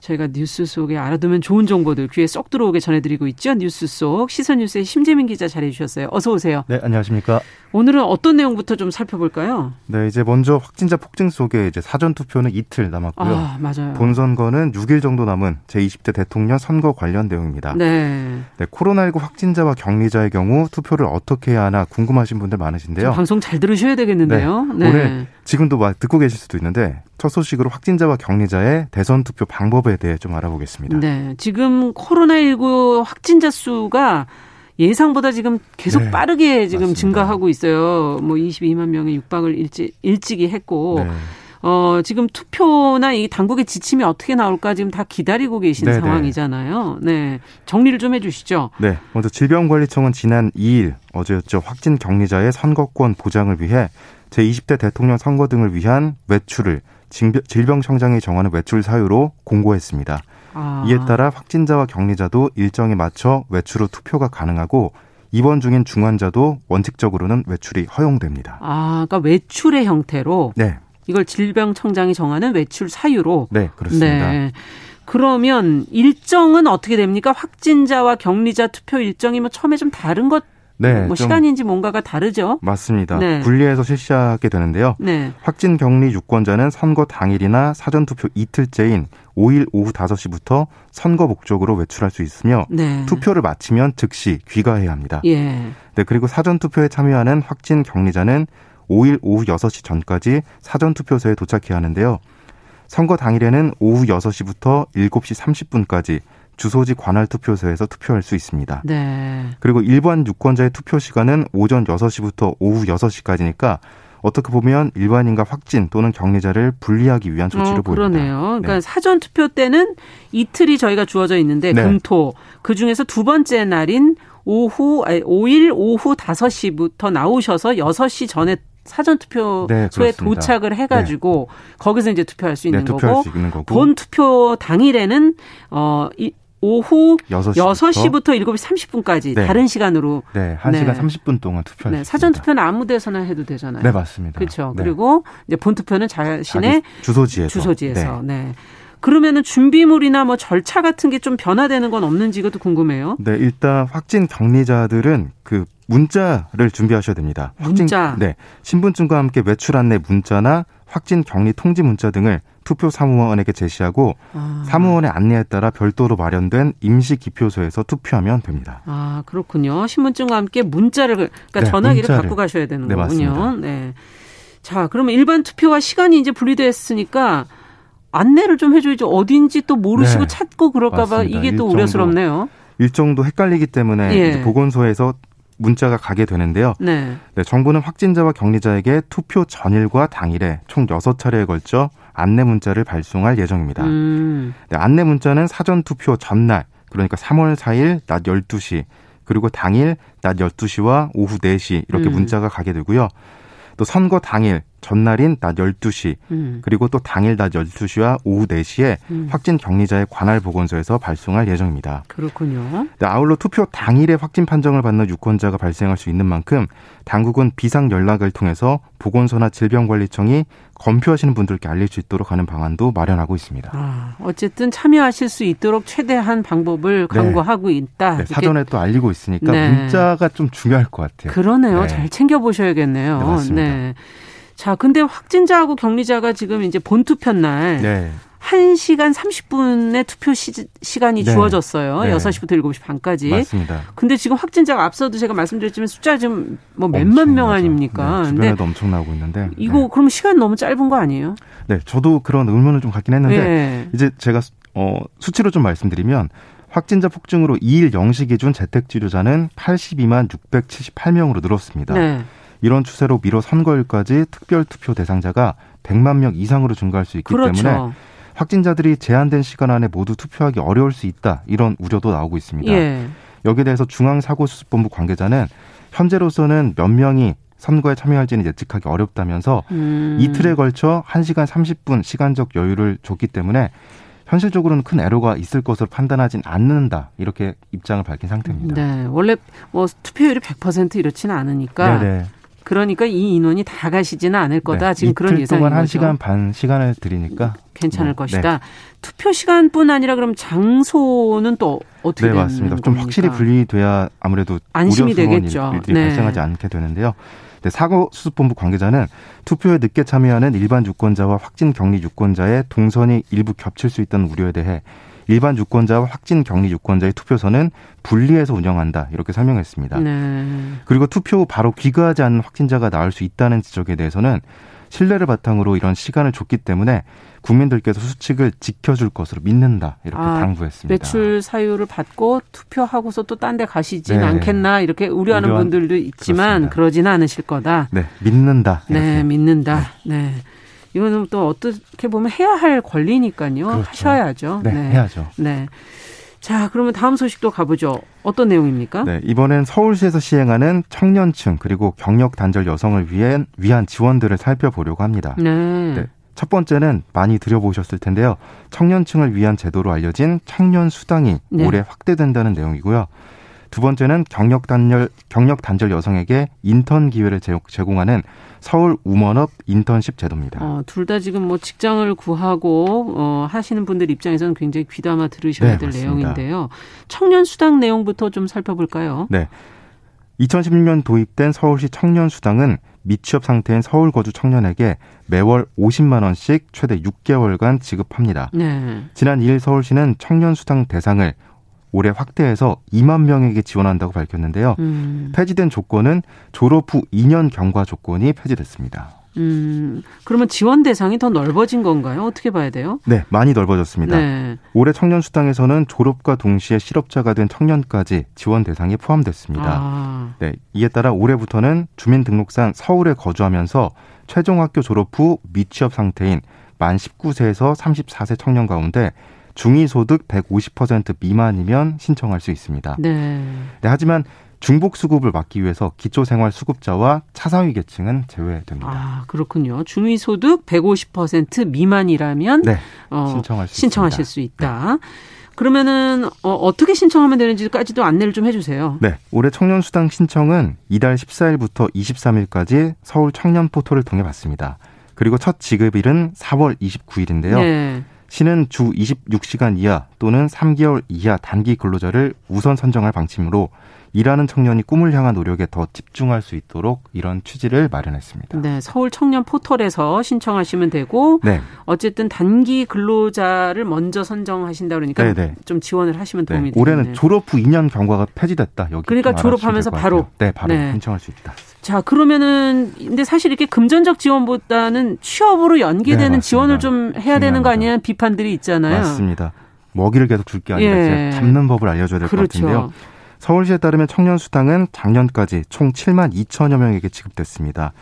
저희가 뉴스 속에 알아두면 좋은 정보들 귀에 쏙 들어오게 전해드리고 있죠. 뉴스 속 시선 뉴스의 심재민 기자 잘해주셨어요. 어서 오세요. 네, 안녕하십니까. 오늘은 어떤 내용부터 좀 살펴볼까요? 네, 이제 먼저 확진자 폭증 속에 이제 사전 투표는 이틀 남았고요. 아, 맞아요. 본선거는 6일 정도 남은 제20대 대통령 선거 관련 내용입니다. 네. 네, 코로나19 확진자와 격리자의 경우 투표를 어떻게 해야 하나 궁금하신 분들 많으신데요. 방송 잘 들으셔야 되겠는데요. 네. 네. 오늘 지금도 막 듣고 계실 수도 있는데 첫 소식으로 확진자와 격리자의 대선 투표 방법에 대해 좀 알아보겠습니다. 네. 지금 코로나19 확진자 수가 예상보다 지금 계속 네, 빠르게 지금 맞습니다. 증가하고 있어요. 뭐 22만 명의 육박을 일찍 일찍이 했고 네. 어, 지금 투표나 이 당국의 지침이 어떻게 나올까 지금 다 기다리고 계신 네네. 네. 상황이잖아요. 네. 정리를 좀 해주시죠. 네. 먼저 질병관리청은 지난 2일 어제였죠. 확진 격리자의 선거권 보장을 위해 제20대 대통령 선거 등을 위한 외출을 질병청장이 정하는 외출 사유로 공고했습니다. 아. 이에 따라 확진자와 격리자도 일정에 맞춰 외출 후 투표가 가능하고 입원 중인 중환자도 원칙적으로는 외출이 허용됩니다. 아, 그러니까 외출의 형태로 네. 이걸 질병청장이 정하는 외출 사유로 네, 그렇습니다. 네. 그러면 일정은 어떻게 됩니까? 확진자와 격리자 투표 일정이 뭐 처음에 좀 다른 것 네, 뭐 시간인지 뭔가가 다르죠. 맞습니다. 네. 분리해서 실시하게 되는데요. 네. 확진 격리 유권자는 선거 당일이나 사전 투표 이틀째인 5일 오후 5시부터 선거 목적으로 외출할 수 있으며 네. 투표를 마치면 즉시 귀가해야 합니다. 예. 네, 그리고 사전 투표에 참여하는 확진 격리자는 5일 오후 6시 전까지 사전 투표소에 도착해야 하는데요. 선거 당일에는 오후 6시부터 7시 30분까지 주소지 관할 투표소에서 투표할 수 있습니다. 네. 그리고 일반 유권자의 투표 시간은 오전 6시부터 오후 6시까지니까 어떻게 보면 일반인과 확진 또는 격리자를 분리하기 위한 조치를 어, 보입니다. 그러네요. 그러니까 네. 사전 투표 때는 이틀이 저희가 주어져 있는데 네. 금토 그 중에서 두 번째 날인 오후 아니 5일 오후 5시부터 나오셔서 6시 전에 사전 투표소에 네, 도착을 해가지고 네. 거기서 이제 투표할 수 있는 네, 거고, 수 있는 거고 본 투표 당일에는 어 이, 오후 6시부터, 6시부터 7시 30분까지 네. 다른 시간으로 네, 1시간 네. 30분 동안 투표할 네, 사전 투표는 아무 데서나 해도 되잖아요. 네, 맞습니다. 그렇죠. 네. 그리고 이제 본 투표는 자신의 주소지에서 주소지에서 네. 네. 그러면은 준비물이나 뭐 절차 같은 게 좀 변화되는 건 없는지 이것도 궁금해요. 네, 일단 확진 격리자들은 그 문자를 준비하셔야 됩니다. 확진, 문자. 네. 신분증과 함께 외출 안내 문자나 확진 격리 통지 문자 등을 투표 사무원에게 제시하고 아. 사무원의 안내에 따라 별도로 마련된 임시 기표소에서 투표하면 됩니다. 아 그렇군요. 신분증과 함께 문자를 그러니까 네, 전화기를 문자를. 갖고 가셔야 되는 네, 거군요. 네. 자 그러면 일반 투표와 시간이 이제 분리됐으니까 안내를 좀 해줘야죠. 어딘지 또 모르시고 네, 찾고 그럴까봐 이게 또 우려스럽네요. 일정도 헷갈리기 때문에 예. 보건소에서 문자가 가게 되는데요. 네. 네. 정부는 확진자와 격리자에게 투표 전일과 당일에 총 6차례에 걸쳐 안내 문자를 발송할 예정입니다. 음. 네, 안내 문자는 사전 투표 전날 그러니까 3월 4일 낮 12시 그리고 당일 낮 12시와 오후 4시 이렇게 음. 문자가 가게 되고요. 또 선거 당일 전날인 낮 12시 음. 그리고 또 당일 낮 12시와 오후 4시에 음. 확진 격리자의 관할 보건소에서 발송할 예정입니다. 그렇군요. 네, 아울러 투표 당일에 확진 판정을 받는 유권자가 발생할 수 있는 만큼 당국은 비상 연락을 통해서 보건소나 질병관리청이 검표하시는 분들께 알릴 수 있도록 하는 방안도 마련하고 있습니다. 아, 어쨌든 참여하실 수 있도록 최대한 방법을 네. 강구하고 네. 있다. 네, 사전에 또 알리고 있으니까 네. 문자가 좀 중요할 것 같아요. 그러네요. 네. 잘 챙겨 보셔야겠네요. 네, 맞습니다. 자, 근데 확진자하고 격리자가 지금 이제 본투표 날 네. 1시간 30분의 투표 시, 간이 네. 주어졌어요. 네. 6시부터 7시 반까지. 맞습니다. 근데 지금 확진자가 앞서도 제가 말씀드렸지만 숫자 지금 뭐 몇만 명 아닙니까? 네, 주변에도 엄청 나오고 있는데. 이거 네. 그럼 시간 너무 짧은 거 아니에요? 네, 저도 그런 의문을 좀 갖긴 했는데 네. 이제 제가 어 수치로 좀 말씀드리면 확진자 폭증으로 2일 0시 기준 재택 치료자는 82만 678명으로 늘었습니다. 네. 이런 추세로 미뤄 선거일까지 특별 투표 대상자가 100만 명 이상으로 증가할 수 있기 그렇죠. 때문에 확진자들이 제한된 시간 안에 모두 투표하기 어려울 수 있다 이런 우려도 나오고 있습니다. 예. 여기에 대해서 중앙사고수습본부 관계자는 현재로서는 몇 명이 선거에 참여할지는 예측하기 어렵다면서 음. 이틀에 걸쳐 1시간 30분 시간적 여유를 줬기 때문에 현실적으로는 큰 애로가 있을 것으로 판단하진 않는다 이렇게 입장을 밝힌 상태입니다. 네, 원래 뭐 투표율이 100% 이렇지는 않으니까 네네. 그러니까 이 인원이 다 가시지는 않을 거다. 네, 지금 그런 예상인 동안 1시간 반 시간을 드리니까 괜찮을 뭐, 것이다. 네. 투표 시간뿐 아니라 그럼 장소는 또 어떻게 네, 맞습니다. 좀 확실히 분리돼야 아무래도 안심이 되겠죠. 일들이 네. 발생하지 않게 되는데요. 네, 사고수습본부 관계자는 투표에 늦게 참여하는 일반 유권자와 확진 격리 유권자의 동선이 일부 겹칠 수 있다는 우려에 대해 일반 유권자와 확진 격리 유권자의 투표소는 분리해서 운영한다 이렇게 설명했습니다. 네. 그리고 투표 후 바로 귀가하지 않는 확진자가 나올 수 있다는 지적에 대해서는 신뢰를 바탕으로 이런 시간을 줬기 때문에 국민들께서 수칙을 지켜줄 것으로 믿는다 이렇게 아, 당부했습니다. 매출 사유를 받고 투표하고서 또 딴 데 가시진 네. 않겠나 이렇게 우려하는 우려한, 분들도 있지만 그렇습니다. 그러지는 않으실 거다. 네, 믿는다. 네, 이렇게. 네, 믿는다. 네. 이거는 또 어떻게 보면 해야 할 권리니까요. 그렇죠. 하셔야죠. 네, 네, 해야죠. 네. 자, 그러면 다음 소식도 가보죠. 어떤 내용입니까? 네, 이번엔 서울시에서 시행하는 청년층 그리고 경력 단절 여성을 위한 위한 지원들을 살펴보려고 합니다. 네. 네. 첫 번째는 많이 들여보셨을 텐데요. 청년층을 위한 제도로 알려진 청년 수당이 네. 올해 확대된다는 내용이고요. 두 번째는 경력 단절 경력 단절 여성에게 인턴 기회를 제공하는 서울 우먼업 인턴십 제도입니다. 어, 둘 다 지금 뭐 직장을 구하고 어, 하시는 분들 입장에서는 굉장히 귀담아 들으셔야 네, 될 맞습니다. 내용인데요. 청년 수당 내용부터 좀 살펴볼까요? 네. 2016년 도입된 서울시 청년 수당은 미취업 상태인 서울 거주 청년에게 매월 50만 원씩 최대 6개월간 지급합니다. 네. 지난 2일 서울시는 청년 수당 대상을 올해 확대해서 2만 명에게 지원한다고 밝혔는데요. 음. 폐지된 조건은 졸업 후 2년 경과 조건이 폐지됐습니다. 음, 그러면 지원 대상이 더 넓어진 건가요? 어떻게 봐야 돼요? 네, 많이 넓어졌습니다. 네. 올해 청년 수당에서는 졸업과 동시에 실업자가 된 청년까지 지원 대상에 포함됐습니다. 아. 네, 이에 따라 올해부터는 주민등록상 서울에 거주하면서 최종 학교 졸업 후 미취업 상태인 만 19세에서 34세 청년 가운데 중위소득 150% 미만이면 신청할 수 있습니다. 네. 네 하지만 중복 수급을 막기 위해서 기초생활 수급자와 차상위 계층은 제외됩니다. 아 그렇군요. 중위 소득 150% 미만이라면 네, 어, 신청할 수 신청하실. 수 있다. 네. 그러면은 어, 떻게 신청하면 되는지까지도 안내를 좀 해주세요. 네, 올해 청년 수당 신청은 이달 14일부터 23일까지 서울 청년 포털을 통해 받습니다. 그리고 첫 지급일은 4월 29일인데요. 네. 시는 주 26시간 이하 또는 3개월 이하 단기 근로자를 우선 선정할 방침으로 일하는 청년이 꿈을 향한 노력에 더 집중할 수 있도록 이런 취지를 마련했습니다. 네, 서울 청년 포털에서 신청하시면 되고 네. 어쨌든 단기 근로자를 먼저 선정하신다 그러니까 네네. 네. 좀 지원을 하시면 도움이 네. 올해는 졸업 후 2년 경과가 폐지됐다. 여기 그러니까 졸업하면서 바로 네, 바로 네. 신청할 수 있다. 자, 그러면은 근데 사실 이렇게 금전적 지원보다는 취업으로 연계되는 네, 지원을 좀 해야 되는 거 아니냐 비판들이 있잖아요. 맞습니다. 먹이를 계속 줄 게 아니라 예. 잡는 법을 알려줘야 될것 그렇죠. 같은데요. 서울시에 따르면 청년 수당은 작년까지 총 7만 2천여 명에게 지급됐습니다.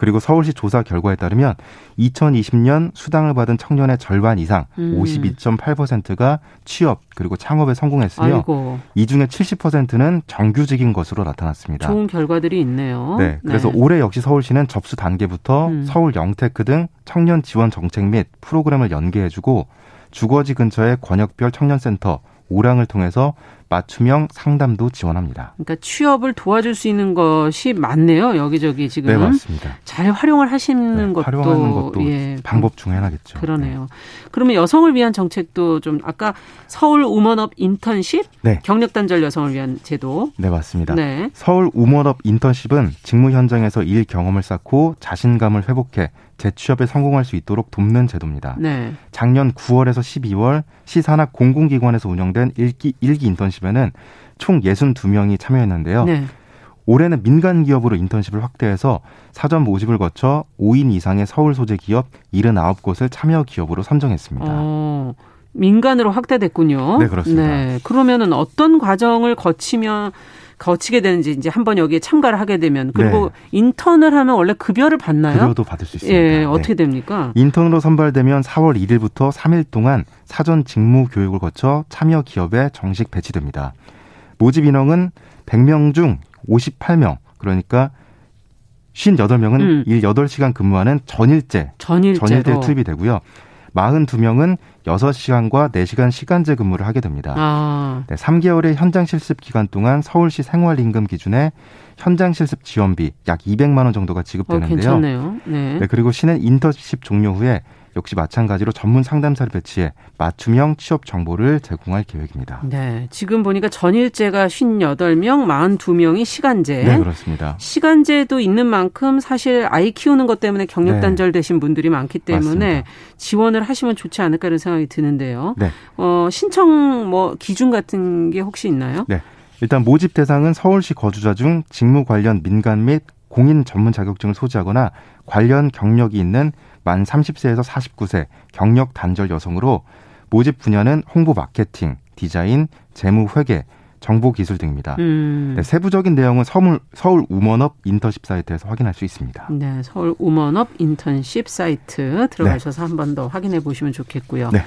그리고 서울시 조사 결과에 따르면 2020년 수당을 받은 청년의 절반 이상 음. 52.8%가 취업 그리고 창업에 성공했으며 아이고. 이 중에 70%는 정규직인 것으로 나타났습니다. 좋은 결과들이 있네요. 네. 그래서 네. 올해 역시 서울시는 접수 단계부터 음. 서울 영테크 등 청년 지원 정책 및 프로그램을 연계해 주고 주거지 근처의 권역별 청년센터 오랑을 통해서 맞춤형 상담도 지원합니다. 그러니까 취업을 도와줄 수 있는 것이 많네요. 여기저기 지금. 네, 맞습니다. 잘 활용을 하시는 네, 것도, 활용하는 것도 예, 방법 중에 하나겠죠. 그러네요. 네. 그러면 여성을 위한 정책도 좀 아까 서울 우먼업 인턴십 네. 경력 단절 여성을 위한 제도. 네, 맞습니다. 네. 서울 우먼업 인턴십은 직무 현장에서 일 경험을 쌓고 자신감을 회복해 재취업에 성공할 수 있도록 돕는 제도입니다. 네. 작년 9월에서 12월 시산학 공공기관에서 운영된 일기, 일기 인턴십 에는 총 62명이 참여했는데요. 네. 올해는 민간 기업으로 인턴십을 확대해서 사전 모집을 거쳐 5인 이상의 서울 소재 기업 79곳을 참여 기업으로 선정했습니다. 어, 민간으로 확대됐군요. 네, 그렇습니다. 네. 그러면은 어떤 과정을 거치면 거치게 되는지 이제 한번 여기에 참가를 하게 되면 그리고 네. 인턴을 하면 원래 급여를 받나요? 급여도 받을 수 있습니다. 예, 어떻게 네. 됩니까? 인턴으로 선발되면 4월 1일부터 3일 동안 사전 직무 교육을 거쳐 참여 기업에 정식 배치됩니다. 모집 인원은 100명 중 58명, 그러니까 58명은 음. 일 8시간 근무하는 전일제, 전일제로. 전일제 투입이 되고요. 42명은 6시간과 4시간 시간제 근무를 하게 됩니다. 아. 네, 3개월의 현장 실습 기간 동안 서울시 생활임금 기준에 현장 실습 지원비 약 200만 원 정도가 지급되는데요. 어, 괜찮네요. 네. 네, 그리고 시는 인턴십 종료 후에 역시 마찬가지로 전문 상담사를 배치해 맞춤형 취업 정보를 제공할 계획입니다. 네. 지금 보니까 전일제가 58명, 42명이 시간제. 네, 그렇습니다. 시간제도 있는 만큼 사실 아이 키우는 것 때문에 경력 네. 단절 되신 분들이 많기 때문에 맞습니다. 지원을 하시면 좋지 않을까 이런 생각이 드는데요. 네. 어, 신청 뭐 기준 같은 게 혹시 있나요? 네. 일단 모집 대상은 서울시 거주자 중 직무 관련 민간 및 공인 전문 자격증을 소지하거나 관련 경력이 있는 만 30세에서 49세 경력 단절 여성으로 모집 분야는 홍보 마케팅, 디자인, 재무 회계, 정보 기술 등입니다. 음. 네, 세부적인 내용은 서울, 서울 우먼업 인턴십 사이트에서 확인할 수 있습니다. 네, 서울 우먼업 인턴십 사이트 들어가셔서 네. 한번 더 확인해 보시면 좋겠고요. 네.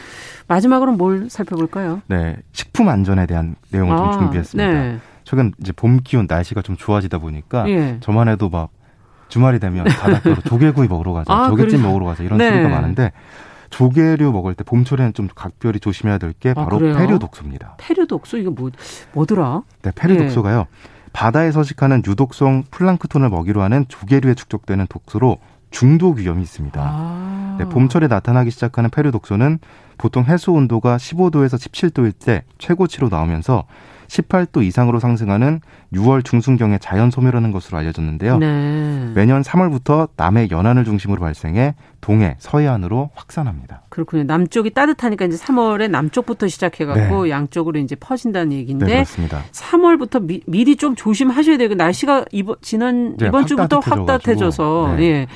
마지막으로 뭘 살펴볼까요? 네, 식품 안전에 대한 내용을 아, 좀 준비했습니다. 네. 최근 이제 봄 기온 날씨가 좀 좋아지다 보니까 예. 저만 해도 막 주말이 되면 바닷가로 [LAUGHS] 조개구이 먹으러 가자, 아, 조개찜 그래. 먹으러 가자 이런 네. 소리가 많은데 조개류 먹을 때 봄철에는 좀 각별히 조심해야 될게 아, 바로 아, 패류 독소입니다. 패류 독소 이거 뭐 뭐더라? 네, 패류 네. 독소가요. 바다에 서식하는 유독성 플랑크톤을 먹이로 하는 조개류에 축적되는 독소로 중독 위험이 있습니다. 아. 네, 봄철에 나타나기 시작하는 페류 독소는 보통 해수 온도가 15도에서 17도일 때 최고치로 나오면서 18도 이상으로 상승하는 6월 중순경에 자연 소멸하는 것으로 알려졌는데요. 네. 매년 3월부터 남해 연안을 중심으로 발생해 동해, 서해안으로 확산합니다. 그렇군요. 남쪽이 따뜻하니까 이제 3월에 남쪽부터 시작해갖고 네. 양쪽으로 이제 퍼진다는 얘기인데 네, 그렇습니다. 3월부터 미, 미리 좀 조심하셔야 되고 날씨가 이번 지난 네, 이번 주부터 확 따뜻해져서 네. 예.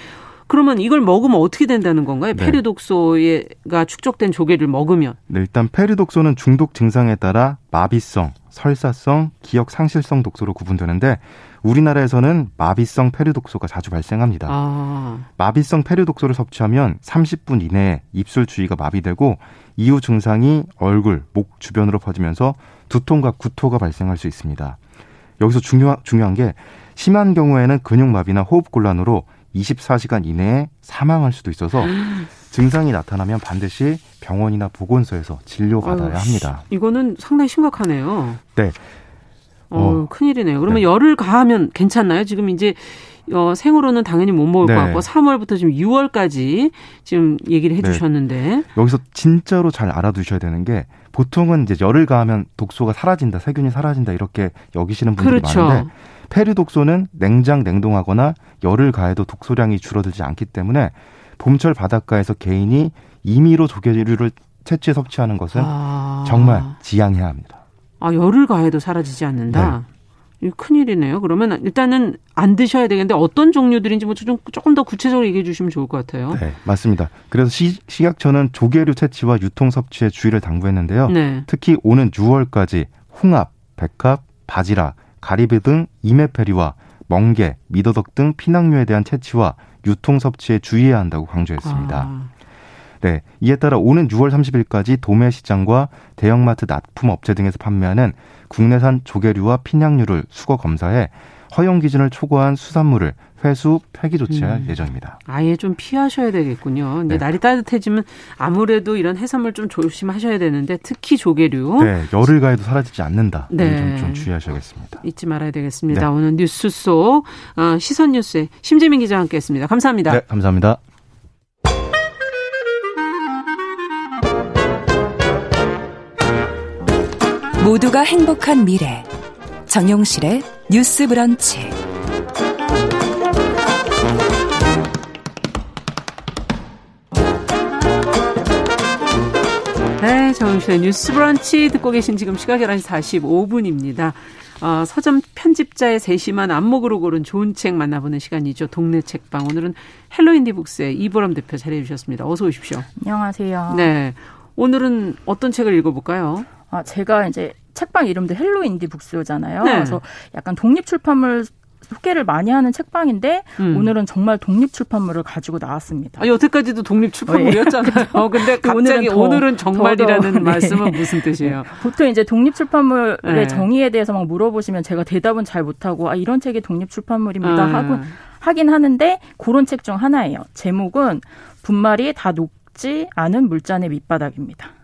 그러면 이걸 먹으면 어떻게 된다는 건가요? 네. 페리독소가 축적된 조개를 먹으면? 네, 일단 페리독소는 중독 증상에 따라 마비성, 설사성, 기억 상실성 독소로 구분되는데 우리나라에서는 마비성 페류독소가 자주 발생합니다. 아. 마비성 페류독소를 섭취하면 30분 이내에 입술 주위가 마비되고 이후 증상이 얼굴, 목 주변으로 퍼지면서 두통과 구토가 발생할 수 있습니다. 여기서 중요한, 중요한 게 심한 경우에는 근육마비나 호흡곤란으로 24시간 이내에 사망할 수도 있어서 증상이 나타나면 반드시 병원이나 보건소에서 진료받아야 합니다. 이거는 상당히 심각하네요. 네. 어, 어 큰일이네요. 그러면 네. 열을 가하면 괜찮나요? 지금 이제 어, 생으로는 당연히 못 먹을 네. 것 같고 3월부터 지금 6월까지 지금 얘기를 해 주셨는데 네. 여기서 진짜로 잘 알아두셔야 되는 게 보통은 이제 열을 가하면 독소가 사라진다, 세균이 사라진다 이렇게 여기시는 분들이 그렇죠. 많은데 페리 독소는 냉장 냉동하거나 열을 가해도 독소량이 줄어들지 않기 때문에 봄철 바닷가에서 개인이 임의로 조개류를 채취해 섭취하는 것은 아. 정말 지양해야 합니다. 아 열을 가해도 사라지지 않는다. 네. 이 큰일이네요. 그러면 일단은 안 드셔야 되겠는데 어떤 종류들인지 뭐 좀 조금 더 구체적으로 얘기해 주시면 좋을 것 같아요. 네, 맞습니다. 그래서 시, 식약처는 조개류 채취와 유통 섭취에 주의를 당부했는데요. 네. 특히 오는 6월까지 홍합, 백합, 바지락, 가리비 등 이메페리와 멍게, 미더덕 등 피낭류에 대한 채취와 유통 섭취에 주의해야 한다고 강조했습니다. 아. 네, 이에 따라 오는 6월 30일까지 도매 시장과 대형마트 납품 업체 등에서 판매하는 국내산 조개류와 핀양류를 수거 검사해 허용 기준을 초과한 수산물을 회수 폐기 조치할 음. 예정입니다. 아예 좀 피하셔야 되겠군요. 이제 네. 날이 따뜻해지면 아무래도 이런 해산물 좀 조심하셔야 되는데 특히 조개류. 네, 열을 가해도 사라지지 않는다. 네. 좀, 좀 주의하셔야겠습니다. 잊지 말아야 되겠습니다. 네. 오늘 뉴스 속 어, 시선 뉴스에 심재민 기자와 함께했습니다. 감사합니다. 네, 감사합니다. 모두가 행복한 미래 정용실의 뉴스 브런치 네, 정용실의 뉴스 브런치 듣고 계신 지금 시각 11시 45분입니다. 어, 서점 편집자의 세심한 안목으로 고른 좋은 책 만나보는 시간이죠. 동네 책방. 오늘은 헬로인디북스의 이보람 대표 자리해 주셨습니다. 어서 오십시오. 안녕하세요. 네. 오늘은 어떤 책을 읽어볼까요? 아, 제가 이제 책방 이름도 헬로 인디 북스잖아요. 네. 그래서 약간 독립 출판물 소개를 많이 하는 책방인데 음. 오늘은 정말 독립 출판물을 가지고 나왔습니다. 아, 여태까지도 독립 출판물이었잖아요. 어, [LAUGHS] 근데 갑자기 오늘은, 더, 오늘은 정말이라는 더, 더, 말씀은 [LAUGHS] 네. 무슨 뜻이에요? 보통 이제 독립 출판물의 네. 정의에 대해서 막 물어보시면 제가 대답은 잘 못하고 아 이런 책이 독립 출판물입니다 음. 하고 하긴 하는데 그런 책 중 하나예요. 제목은 분말이 다 녹지 않은 물잔의 밑바닥입니다.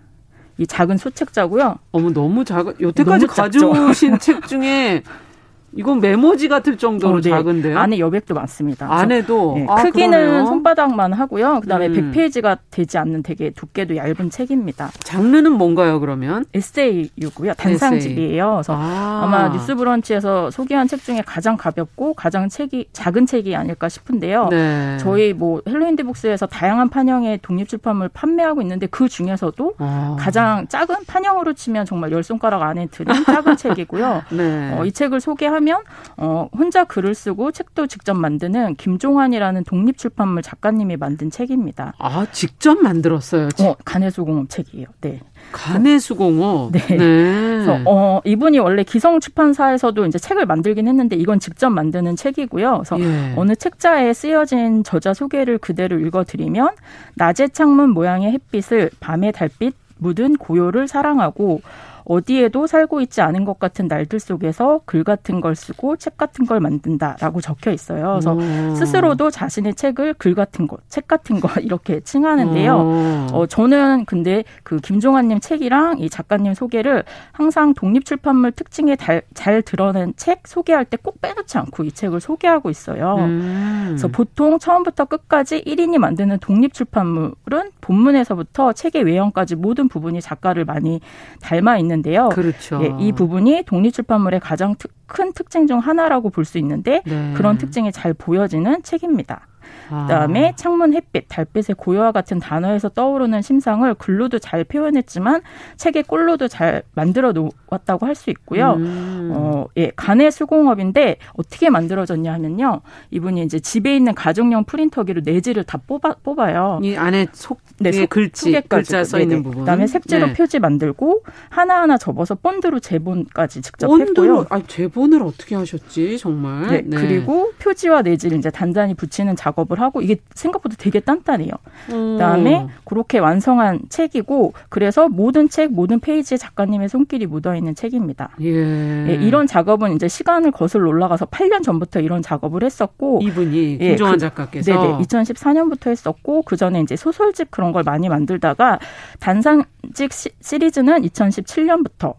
이 작은 소책자고요. 어머 너무 작아. 여태까지 가져오신 책 중에 [LAUGHS] 이건 메모지 같을 정도로 어, 네. 작은데요. 안에 여백도 많습니다. 안에도 네, 아, 크기는 그러네요. 손바닥만 하고요. 그다음에 음. 100페이지가 되지 않는 되게 두께도 얇은 책입니다. 장르는 뭔가요, 그러면? 에세이유고요. 단상집이에요. 그래서 아. 마 뉴스브런치에서 소개한 책 중에 가장 가볍고 가장 책이 작은 책이 아닐까 싶은데요. 네. 저희 뭐 헬로윈드북스에서 다양한 판형의 독립 출판물 판매하고 있는데 그 중에서도 아. 가장 작은 판형으로 치면 정말 열 손가락 안에 드는 [LAUGHS] 작은 책이고요. 네. 어, 이 책을 소개하면 하면 어 혼자 글을 쓰고 책도 직접 만드는 김종환이라는 독립 출판물 작가님이 만든 책입니다. 아 직접 만들었어요. 책? 어, 간해수공업 책이에요. 네. 간해수공업. 네. 네. 그래서 어 이분이 원래 기성 출판사에서도 이제 책을 만들긴 했는데 이건 직접 만드는 책이고요. 그래서 예. 어느 책자에 쓰여진 저자 소개를 그대로 읽어드리면 낮의 창문 모양의 햇빛을 밤의 달빛 묻은 고요를 사랑하고 어디에도 살고 있지 않은 것 같은 날들 속에서 글 같은 걸 쓰고 책 같은 걸 만든다라고 적혀 있어요. 그래서 오. 스스로도 자신의 책을 글 같은 것, 책 같은 거 [LAUGHS] 이렇게 칭하는데요. 어, 저는 근데 그 김종환님 책이랑 이 작가님 소개를 항상 독립출판물 특징에 달, 잘 드러낸 책 소개할 때 꼭 빼놓지 않고 이 책을 소개하고 있어요. 음. 그래서 보통 처음부터 끝까지 1인이 만드는 독립출판물은 본문에서부터 책의 외형까지 모든 부분이 작가를 많이 닮아 있는 있는데요. 그렇죠. 예, 이 부분이 독립출판물의 가장 특, 큰 특징 중 하나라고 볼 수 있는데 네. 그런 특징이 잘 보여지는 책입니다. 아. 그다음에 창문 햇빛, 달빛의 고요와 같은 단어에서 떠오르는 심상을 글로도 잘 표현했지만 책의 꼴로도 잘 만들어 놓았다고 할 수 있고요. 음. 어, 예, 간의 수공업인데 어떻게 만들어졌냐 하면요. 이분이 이제 집에 있는 가정용 프린터기로 내지를 다 뽑아 뽑아요. 이 안에 속 네, 속, 글씨, 글자 써 있는 부분. 그다음에 색지로 네. 표지 만들고 하나하나 접어서 본드로 제본까지 직접 본드로, 했고요. 아, 제본을 어떻게 하셨지? 정말. 네, 네. 그리고 표지와 내지를 이제 단단히 붙이는 작업 을 하고 이게 생각보다 되게 단단해요. 음. 그다음에 그렇게 완성한 책이고 그래서 모든 책 모든 페이지에 작가님의 손길이 묻어 있는 책입니다. 예. 예. 이런 작업은 이제 시간을 거슬러 올라가서 8년 전부터 이런 작업을 했었고 이분이 예, 김종환 그, 작가께서 네네 2014년부터 했었고 그 전에 이제 소설집 그런 걸 많이 만들다가 단상집 시리즈는 2017년부터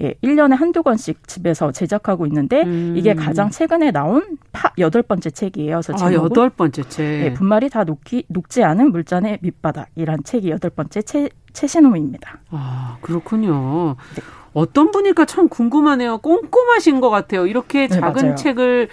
예, 1년에 한두 권씩 집에서 제작하고 있는데 음. 이게 가장 최근에 나온 파 여덟 번째 책이에요. 그래서 아, 여덟 번째 책. 예, 분말이 다 녹기, 녹지 않은 물잔의 밑바닥이란 책이 여덟 번째 최, 최신호입니다. 아, 그렇군요. 네. 어떤 분일까 참 궁금하네요. 꼼꼼하신 것 같아요. 이렇게 네, 작은 네, 책을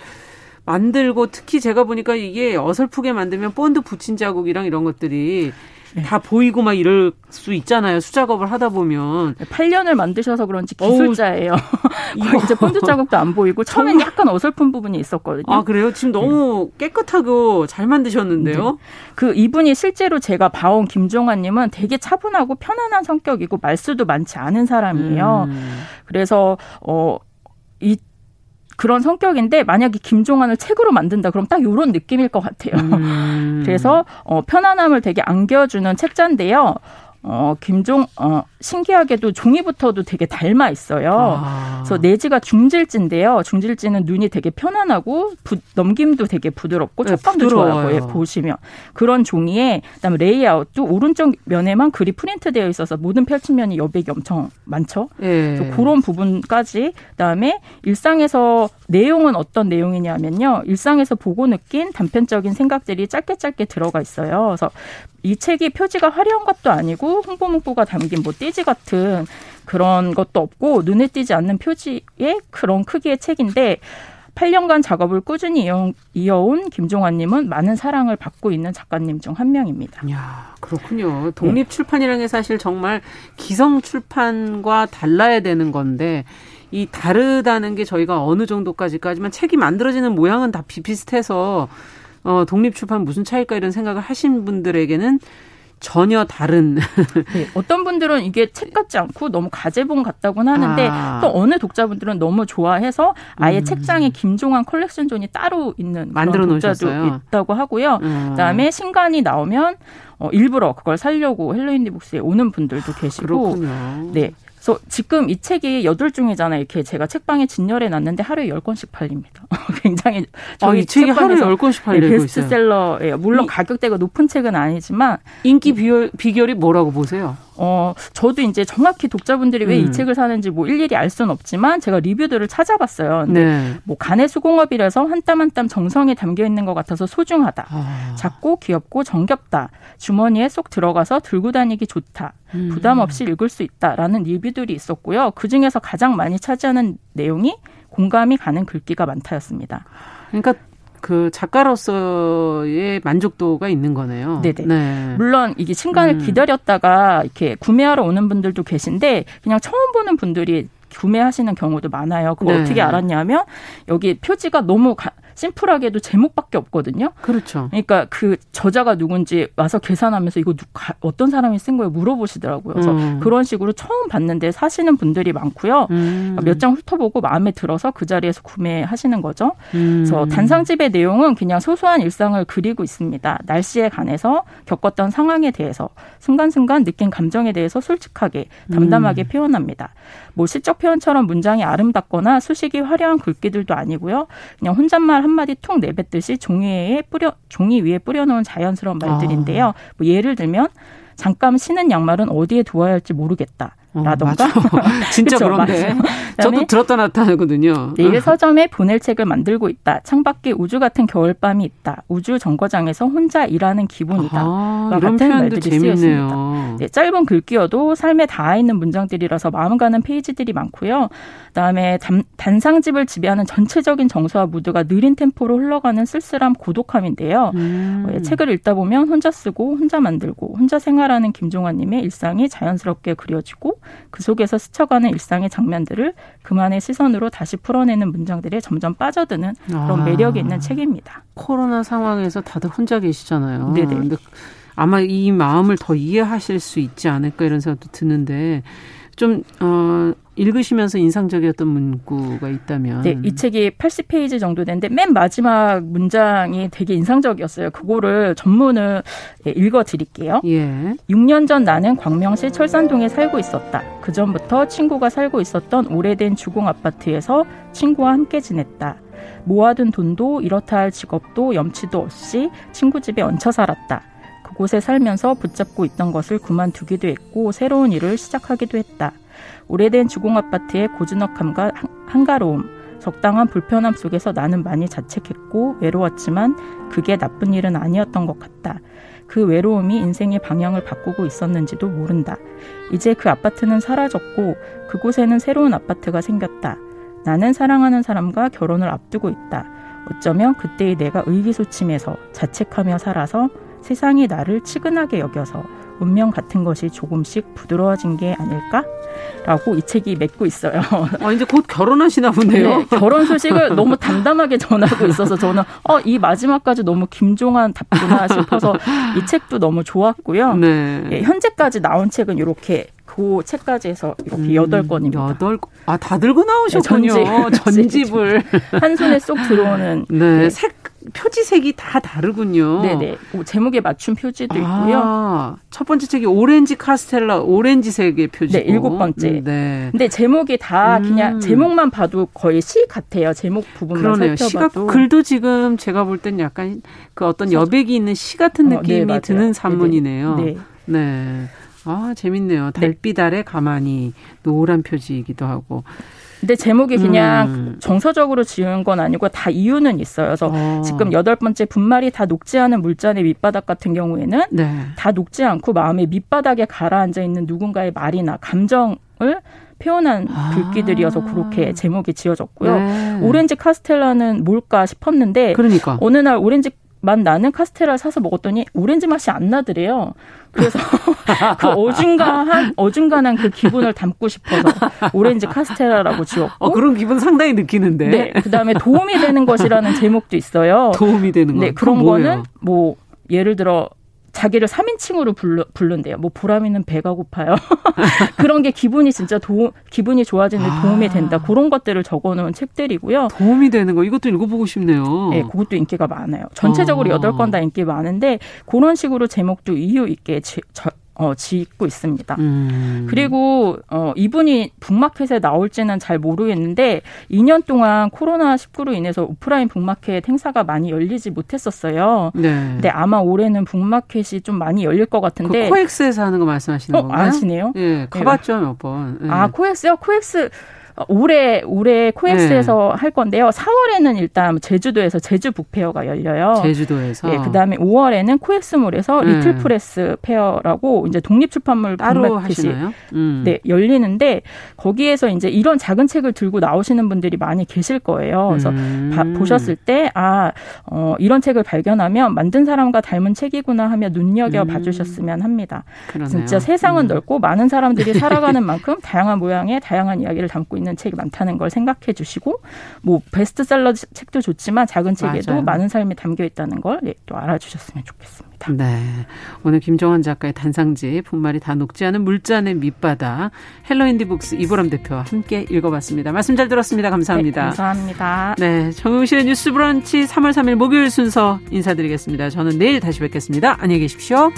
만들고 특히 제가 보니까 이게 어설프게 만들면 본드 붙인 자국이랑 이런 것들이 네. 다 보이고 막 이럴 수 있잖아요. 수작업을 하다 보면. 8년을 만드셔서 그런지 기술자예요. [LAUGHS] 거의 이제 본드 자국도 안 보이고 처음엔 약간 어설픈 부분이 있었거든요. 아 그래요? 지금 너무 네. 깨끗하고 잘 만드셨는데요. 네. 그 이분이 실제로 제가 봐온 김종환님은 되게 차분하고 편안한 성격이고 말수도 많지 않은 사람이에요. 음. 그래서 어이 그런 성격인데 만약에 김종환을 책으로 만든다 그럼 딱 이런 느낌일 것 같아요. 음. [LAUGHS] 그래서 어, 편안함을 되게 안겨주는 책자인데요. 어, 김종, 어, 신기하게도 종이부터도 되게 닮아 있어요. 아. 그래서 내지가 중질지인데요. 중질지는 눈이 되게 편안하고 부, 넘김도 되게 부드럽고 네, 촉감도 좋아요. 예, 보시면. 그런 종이에 그다음에 레이아웃도 오른쪽 면에만 글이 프린트되어 있어서 모든 펼치면이 여백이 엄청 많죠. 예. 그런 부분까지 그다음에 일상에서 내용은 어떤 내용이냐면요. 일상에서 보고 느낀 단편적인 생각들이 짧게 짧게 들어가 있어요. 그래서 이 책이 표지가 화려한 것도 아니고 홍보 문구가 담긴 뭐 띠지 같은 그런 것도 없고 눈에 띄지 않는 표지의 그런 크기의 책인데 8년간 작업을 꾸준히 이어 온 김종환님은 많은 사랑을 받고 있는 작가님 중 한 명입니다. 야 그렇군요. 독립 출판이라는 게 사실 정말 기성 출판과 달라야 되는 건데 이 다르다는 게 저희가 어느 정도까지까지만 책이 만들어지는 모양은 다 비슷해서 어, 독립 출판 무슨 책일까 이런 생각을 하신 분들에게는 전혀 다른. [LAUGHS] 네, 어떤 분들은 이게 책 같지 않고 너무 가제본 같다고는 하는데 아. 또 어느 독자분들은 너무 좋아해서 아예 음. 책장에 김종환 컬렉션 존이 따로 있는 만들어 놓으셨어요. 있다고 하고요. 음. 그다음에 신간이 나오면 어, 일부러 그걸 살려고 헬로인디북스에 오는 분들도 계시고. 그렇군요. 네. 그래서 지금 이 책이 여덟 종이잖아요. 이렇게 제가 책방에 진열해 놨는데 하루에 열 권씩 팔립니다. [LAUGHS] 굉장히 저희 아, 이 책이 하루에 열 권씩 팔리고 네, 베스트셀러예요. 물론 가격대가 높은 책은 아니지만 인기 비결, 비결이 뭐라고 보세요? 어, 저도 이제 정확히 독자분들이 왜이 음. 책을 사는지 뭐 일일이 알 수는 없지만 제가 리뷰들을 찾아봤어요. 근데 네. 뭐 간의 수공업이라서 한 땀 한 땀 정성이 담겨 있는 것 같아서 소중하다. 아. 작고 귀엽고 정겹다. 주머니에 쏙 들어가서 들고 다니기 좋다. 음. 부담 없이 읽을 수 있다라는 리뷰들이 있었고요. 그 중에서 가장 많이 차지하는 내용이 공감이 가는 글귀가 많다였습니다. 그러니까 그 작가로서의 만족도가 있는 거네요. 네네. 네. 물론 이게 신간을 음. 기다렸다가 이렇게 구매하러 오는 분들도 계신데 그냥 처음 보는 분들이 구매하시는 경우도 많아요. 그거 네. 어떻게 알았냐면 여기 표지가 너무 가, 심플하게도 제목밖에 없거든요. 그렇죠. 그러니까 그 저자가 누군지 와서 계산하면서 이거 누, 어떤 사람이 쓴 거예요 물어보시더라고요. 그래서 음. 그런 식으로 처음 봤는데 사시는 분들이 많고요. 음. 몇장 훑어보고 마음에 들어서 그 자리에서 구매하시는 거죠. 음. 그래서 단상집의 내용은 그냥 소소한 일상을 그리고 있습니다. 날씨에 관해서 겪었던 상황에 대해서 순간순간 느낀 감정에 대해서 솔직하게 담담하게 음. 표현합니다. 뭐 시적 표현처럼 문장이 아름답거나 수식이 화려한 글귀들도 아니고요. 그냥 혼잣말 한 마디 툭 내뱉듯이 종이에 뿌려 종이 위에 뿌려놓은 자연스러운 말들인데요. 아. 뭐 예를 들면 잠깐 신은 양말은 어디에 두어야 할지 모르겠다. 어, 라던가. 어, [LAUGHS] 진짜 그쵸, 그런데. [LAUGHS] 저도 들었다 나타나거든요. 내일 서점에 보낼 책을 만들고 있다. 창밖에 우주 같은 겨울밤이 있다. 우주 정거장에서 혼자 일하는 기분이다. 아, 이런 같은 말들이 재밌네요. 쓰였습니다. 네, 짧은 글귀여도 삶에 닿아 있는 문장들이라서 마음 가는 페이지들이 많고요. 그다음에 단, 단상집을 지배하는 전체적인 정서와 무드가 느린 템포로 흘러가는 쓸쓸함, 고독함인데요. 음. 어, 책을 읽다 보면 혼자 쓰고 혼자 만들고 혼자 생활하는 김종환님의 일상이 자연스럽게 그려지고 그 속에서 스쳐가는 일상의 장면들을 그만의 시선으로 다시 풀어내는 문장들에 점점 빠져드는 그런 아. 매력이 있는 책입니다. 코로나 상황에서 다들 혼자 계시잖아요. 네네. 아마 이 마음을 더 이해하실 수 있지 않을까 이런 생각도 드는데 좀, 어, 읽으시면서 인상적이었던 문구가 있다면. 네, 이 책이 80페이지 정도 되는데 맨 마지막 문장이 되게 인상적이었어요. 그거를 전문을 예, 읽어 드릴게요. 예. 6년 전 나는 광명시 철산동에 살고 있었다. 그 전부터 친구가 살고 있었던 오래된 주공 아파트에서 친구와 함께 지냈다. 모아둔 돈도 이렇다 할 직업도 염치도 없이 친구 집에 얹혀 살았다. 그곳에 살면서 붙잡고 있던 것을 그만두기도 했고 새로운 일을 시작하기도 했다. 오래된 주공 아파트의 고즈넉함과 한가로움, 적당한 불편함 속에서 나는 많이 자책했고 외로웠지만 그게 나쁜 일은 아니었던 것 같다. 그 외로움이 인생의 방향을 바꾸고 있었는지도 모른다. 이제 그 아파트는 사라졌고 그곳에는 새로운 아파트가 생겼다. 나는 사랑하는 사람과 결혼을 앞두고 있다. 어쩌면 그때의 내가 의기소침해서 자책하며 살아서 세상이 나를 치근하게 여겨서 운명 같은 것이 조금씩 부드러워진 게 아닐까? 라고 이 책이 맺고 있어요. [LAUGHS] 아, 이제 곧 결혼하시나 보네요. 네, 결혼 소식을 [LAUGHS] 너무 담담하게 전하고 있어서 저는 어, 이 마지막까지 너무 김종환 답구나 싶어서 이 책도 너무 좋았고요. 네. 예, 현재까지 나온 책은 이렇게 그 책까지 해서 이렇게 여덟 음, 권입니다. 여덟 아, 다 들고 나오셨군요. 네, 전집, 을한 [LAUGHS] [LAUGHS] 손에 쏙 들어오는. [LAUGHS] 네, 네. 색 표지색이 다 다르군요. 네 네. 제목에 맞춘 표지도 있고요. 아, 첫 번째 책이 오렌지 카스텔라 오렌지색의 표지고. 네, 일곱 번째. 음, 네. 근데 제목이 다 그냥 음. 제목만 봐도 거의 시 같아요. 제목 부분만 그러네요. 살펴봐도. 시가 글도 지금 제가 볼 땐 약간 그 어떤 여백이 있는 시 같은 어, 네, 느낌이 어, 네, 드는 산문이네요. 네. 네. 아, 재밌네요. 달빛 아래 가만히 노란 표지이기도 하고. 근데 제목이 그냥 음. 정서적으로 지은 건 아니고 다 이유는 있어요. 그래서 어. 지금 여덟 번째 분말이 다 녹지 않은 물잔의 밑바닥 같은 경우에는 네. 다 녹지 않고 마음의 밑바닥에 가라앉아 있는 누군가의 말이나 감정을 표현한 아. 글귀들이어서 그렇게 제목이 지어졌고요. 네. 오렌지 카스텔라는 뭘까 싶었는데 그러니까. 어느 날 오렌지 맛 나는 카스테라를 사서 먹었더니 오렌지 맛이 안 나더래요. 그래서 [LAUGHS] 그 어중간한 어중간한 그 기분을 담고 싶어서 오렌지 카스테라라고 지었고 어, 그런 기분 상당히 느끼는데. 네. 그다음에 도움이 되는 것이라는 제목도 있어요. 도움이 되는 거. 네, 그런 거는 뭐 예를 들어 자기를 3인칭으로 불러, 부른대요. 뭐 보람 있는 배가 고파요. [LAUGHS] 그런 게 기분이 진짜 도, 기분이 좋아지는 아. 도움이 된다. 그런 것들을 적어놓은 책들이고요. 도움이 되는 거 이것도 읽어보고 싶네요. 네, 그것도 인기가 많아요. 전체적으로 여덟 아. 건다 인기 많은데 그런 식으로 제목도 이유 있게 지, 저, 어, 짓고 있습니다. 음. 그리고 어, 이분이 book market에 나올지는 잘 모르겠는데 2년 동안 코로나 19로 인해서 오프라인 book market 행사가 많이 열리지 못했었어요. 네. 근데 아마 올해는 book market이 좀 많이 열릴 것 같은데. 그 코엑스에서 하는 거 말씀하시는 어, 건가요? 아시네요? 예, 가봤죠 몇 번. 예. 아 코엑스요? 코엑스 올해 올해 코엑스에서 네. 할 건데요. 4월에는 일단 제주도에서 제주 북페어가 열려요. 제주도에서. 예, 그다음에 5월에는 코엑스몰에서 네. 리틀 프레스 페어라고 이제 독립 출판물 따로 하시나요? 음. 네, 열리는데 거기에서 이제 이런 작은 책을 들고 나오시는 분들이 많이 계실 거예요. 그래서 음. 바, 보셨을 때 아, 어, 이런 책을 발견하면 만든 사람과 닮은 책이구나 하며 눈여겨 음. 봐주셨으면 합니다. 그러네요. 진짜 세상은 음. 넓고 많은 사람들이 살아가는 [LAUGHS] 만큼 다양한 모양의 다양한 이야기를 담고 있는 있는 책이 많다는 걸 생각해 주시고 뭐 베스트셀러 책도 좋지만 작은 책에도 맞아요. 많은 삶이 담겨 있다는 걸또 예, 알아주셨으면 좋겠습니다. 네. 오늘 김정환 작가의 단상지 분말이 다 녹지 않은 물잔의 밑바닥 헬로인디북스 이보람 대표와 함께 읽어봤습니다. 말씀 잘 들었습니다. 감사합니다. 네, 감사합니다. 네. 정용실의 뉴스 브런치 3월 3일 목요일 순서 인사드리겠습니다. 저는 내일 다시 뵙겠습니다. 안녕히 계십시오.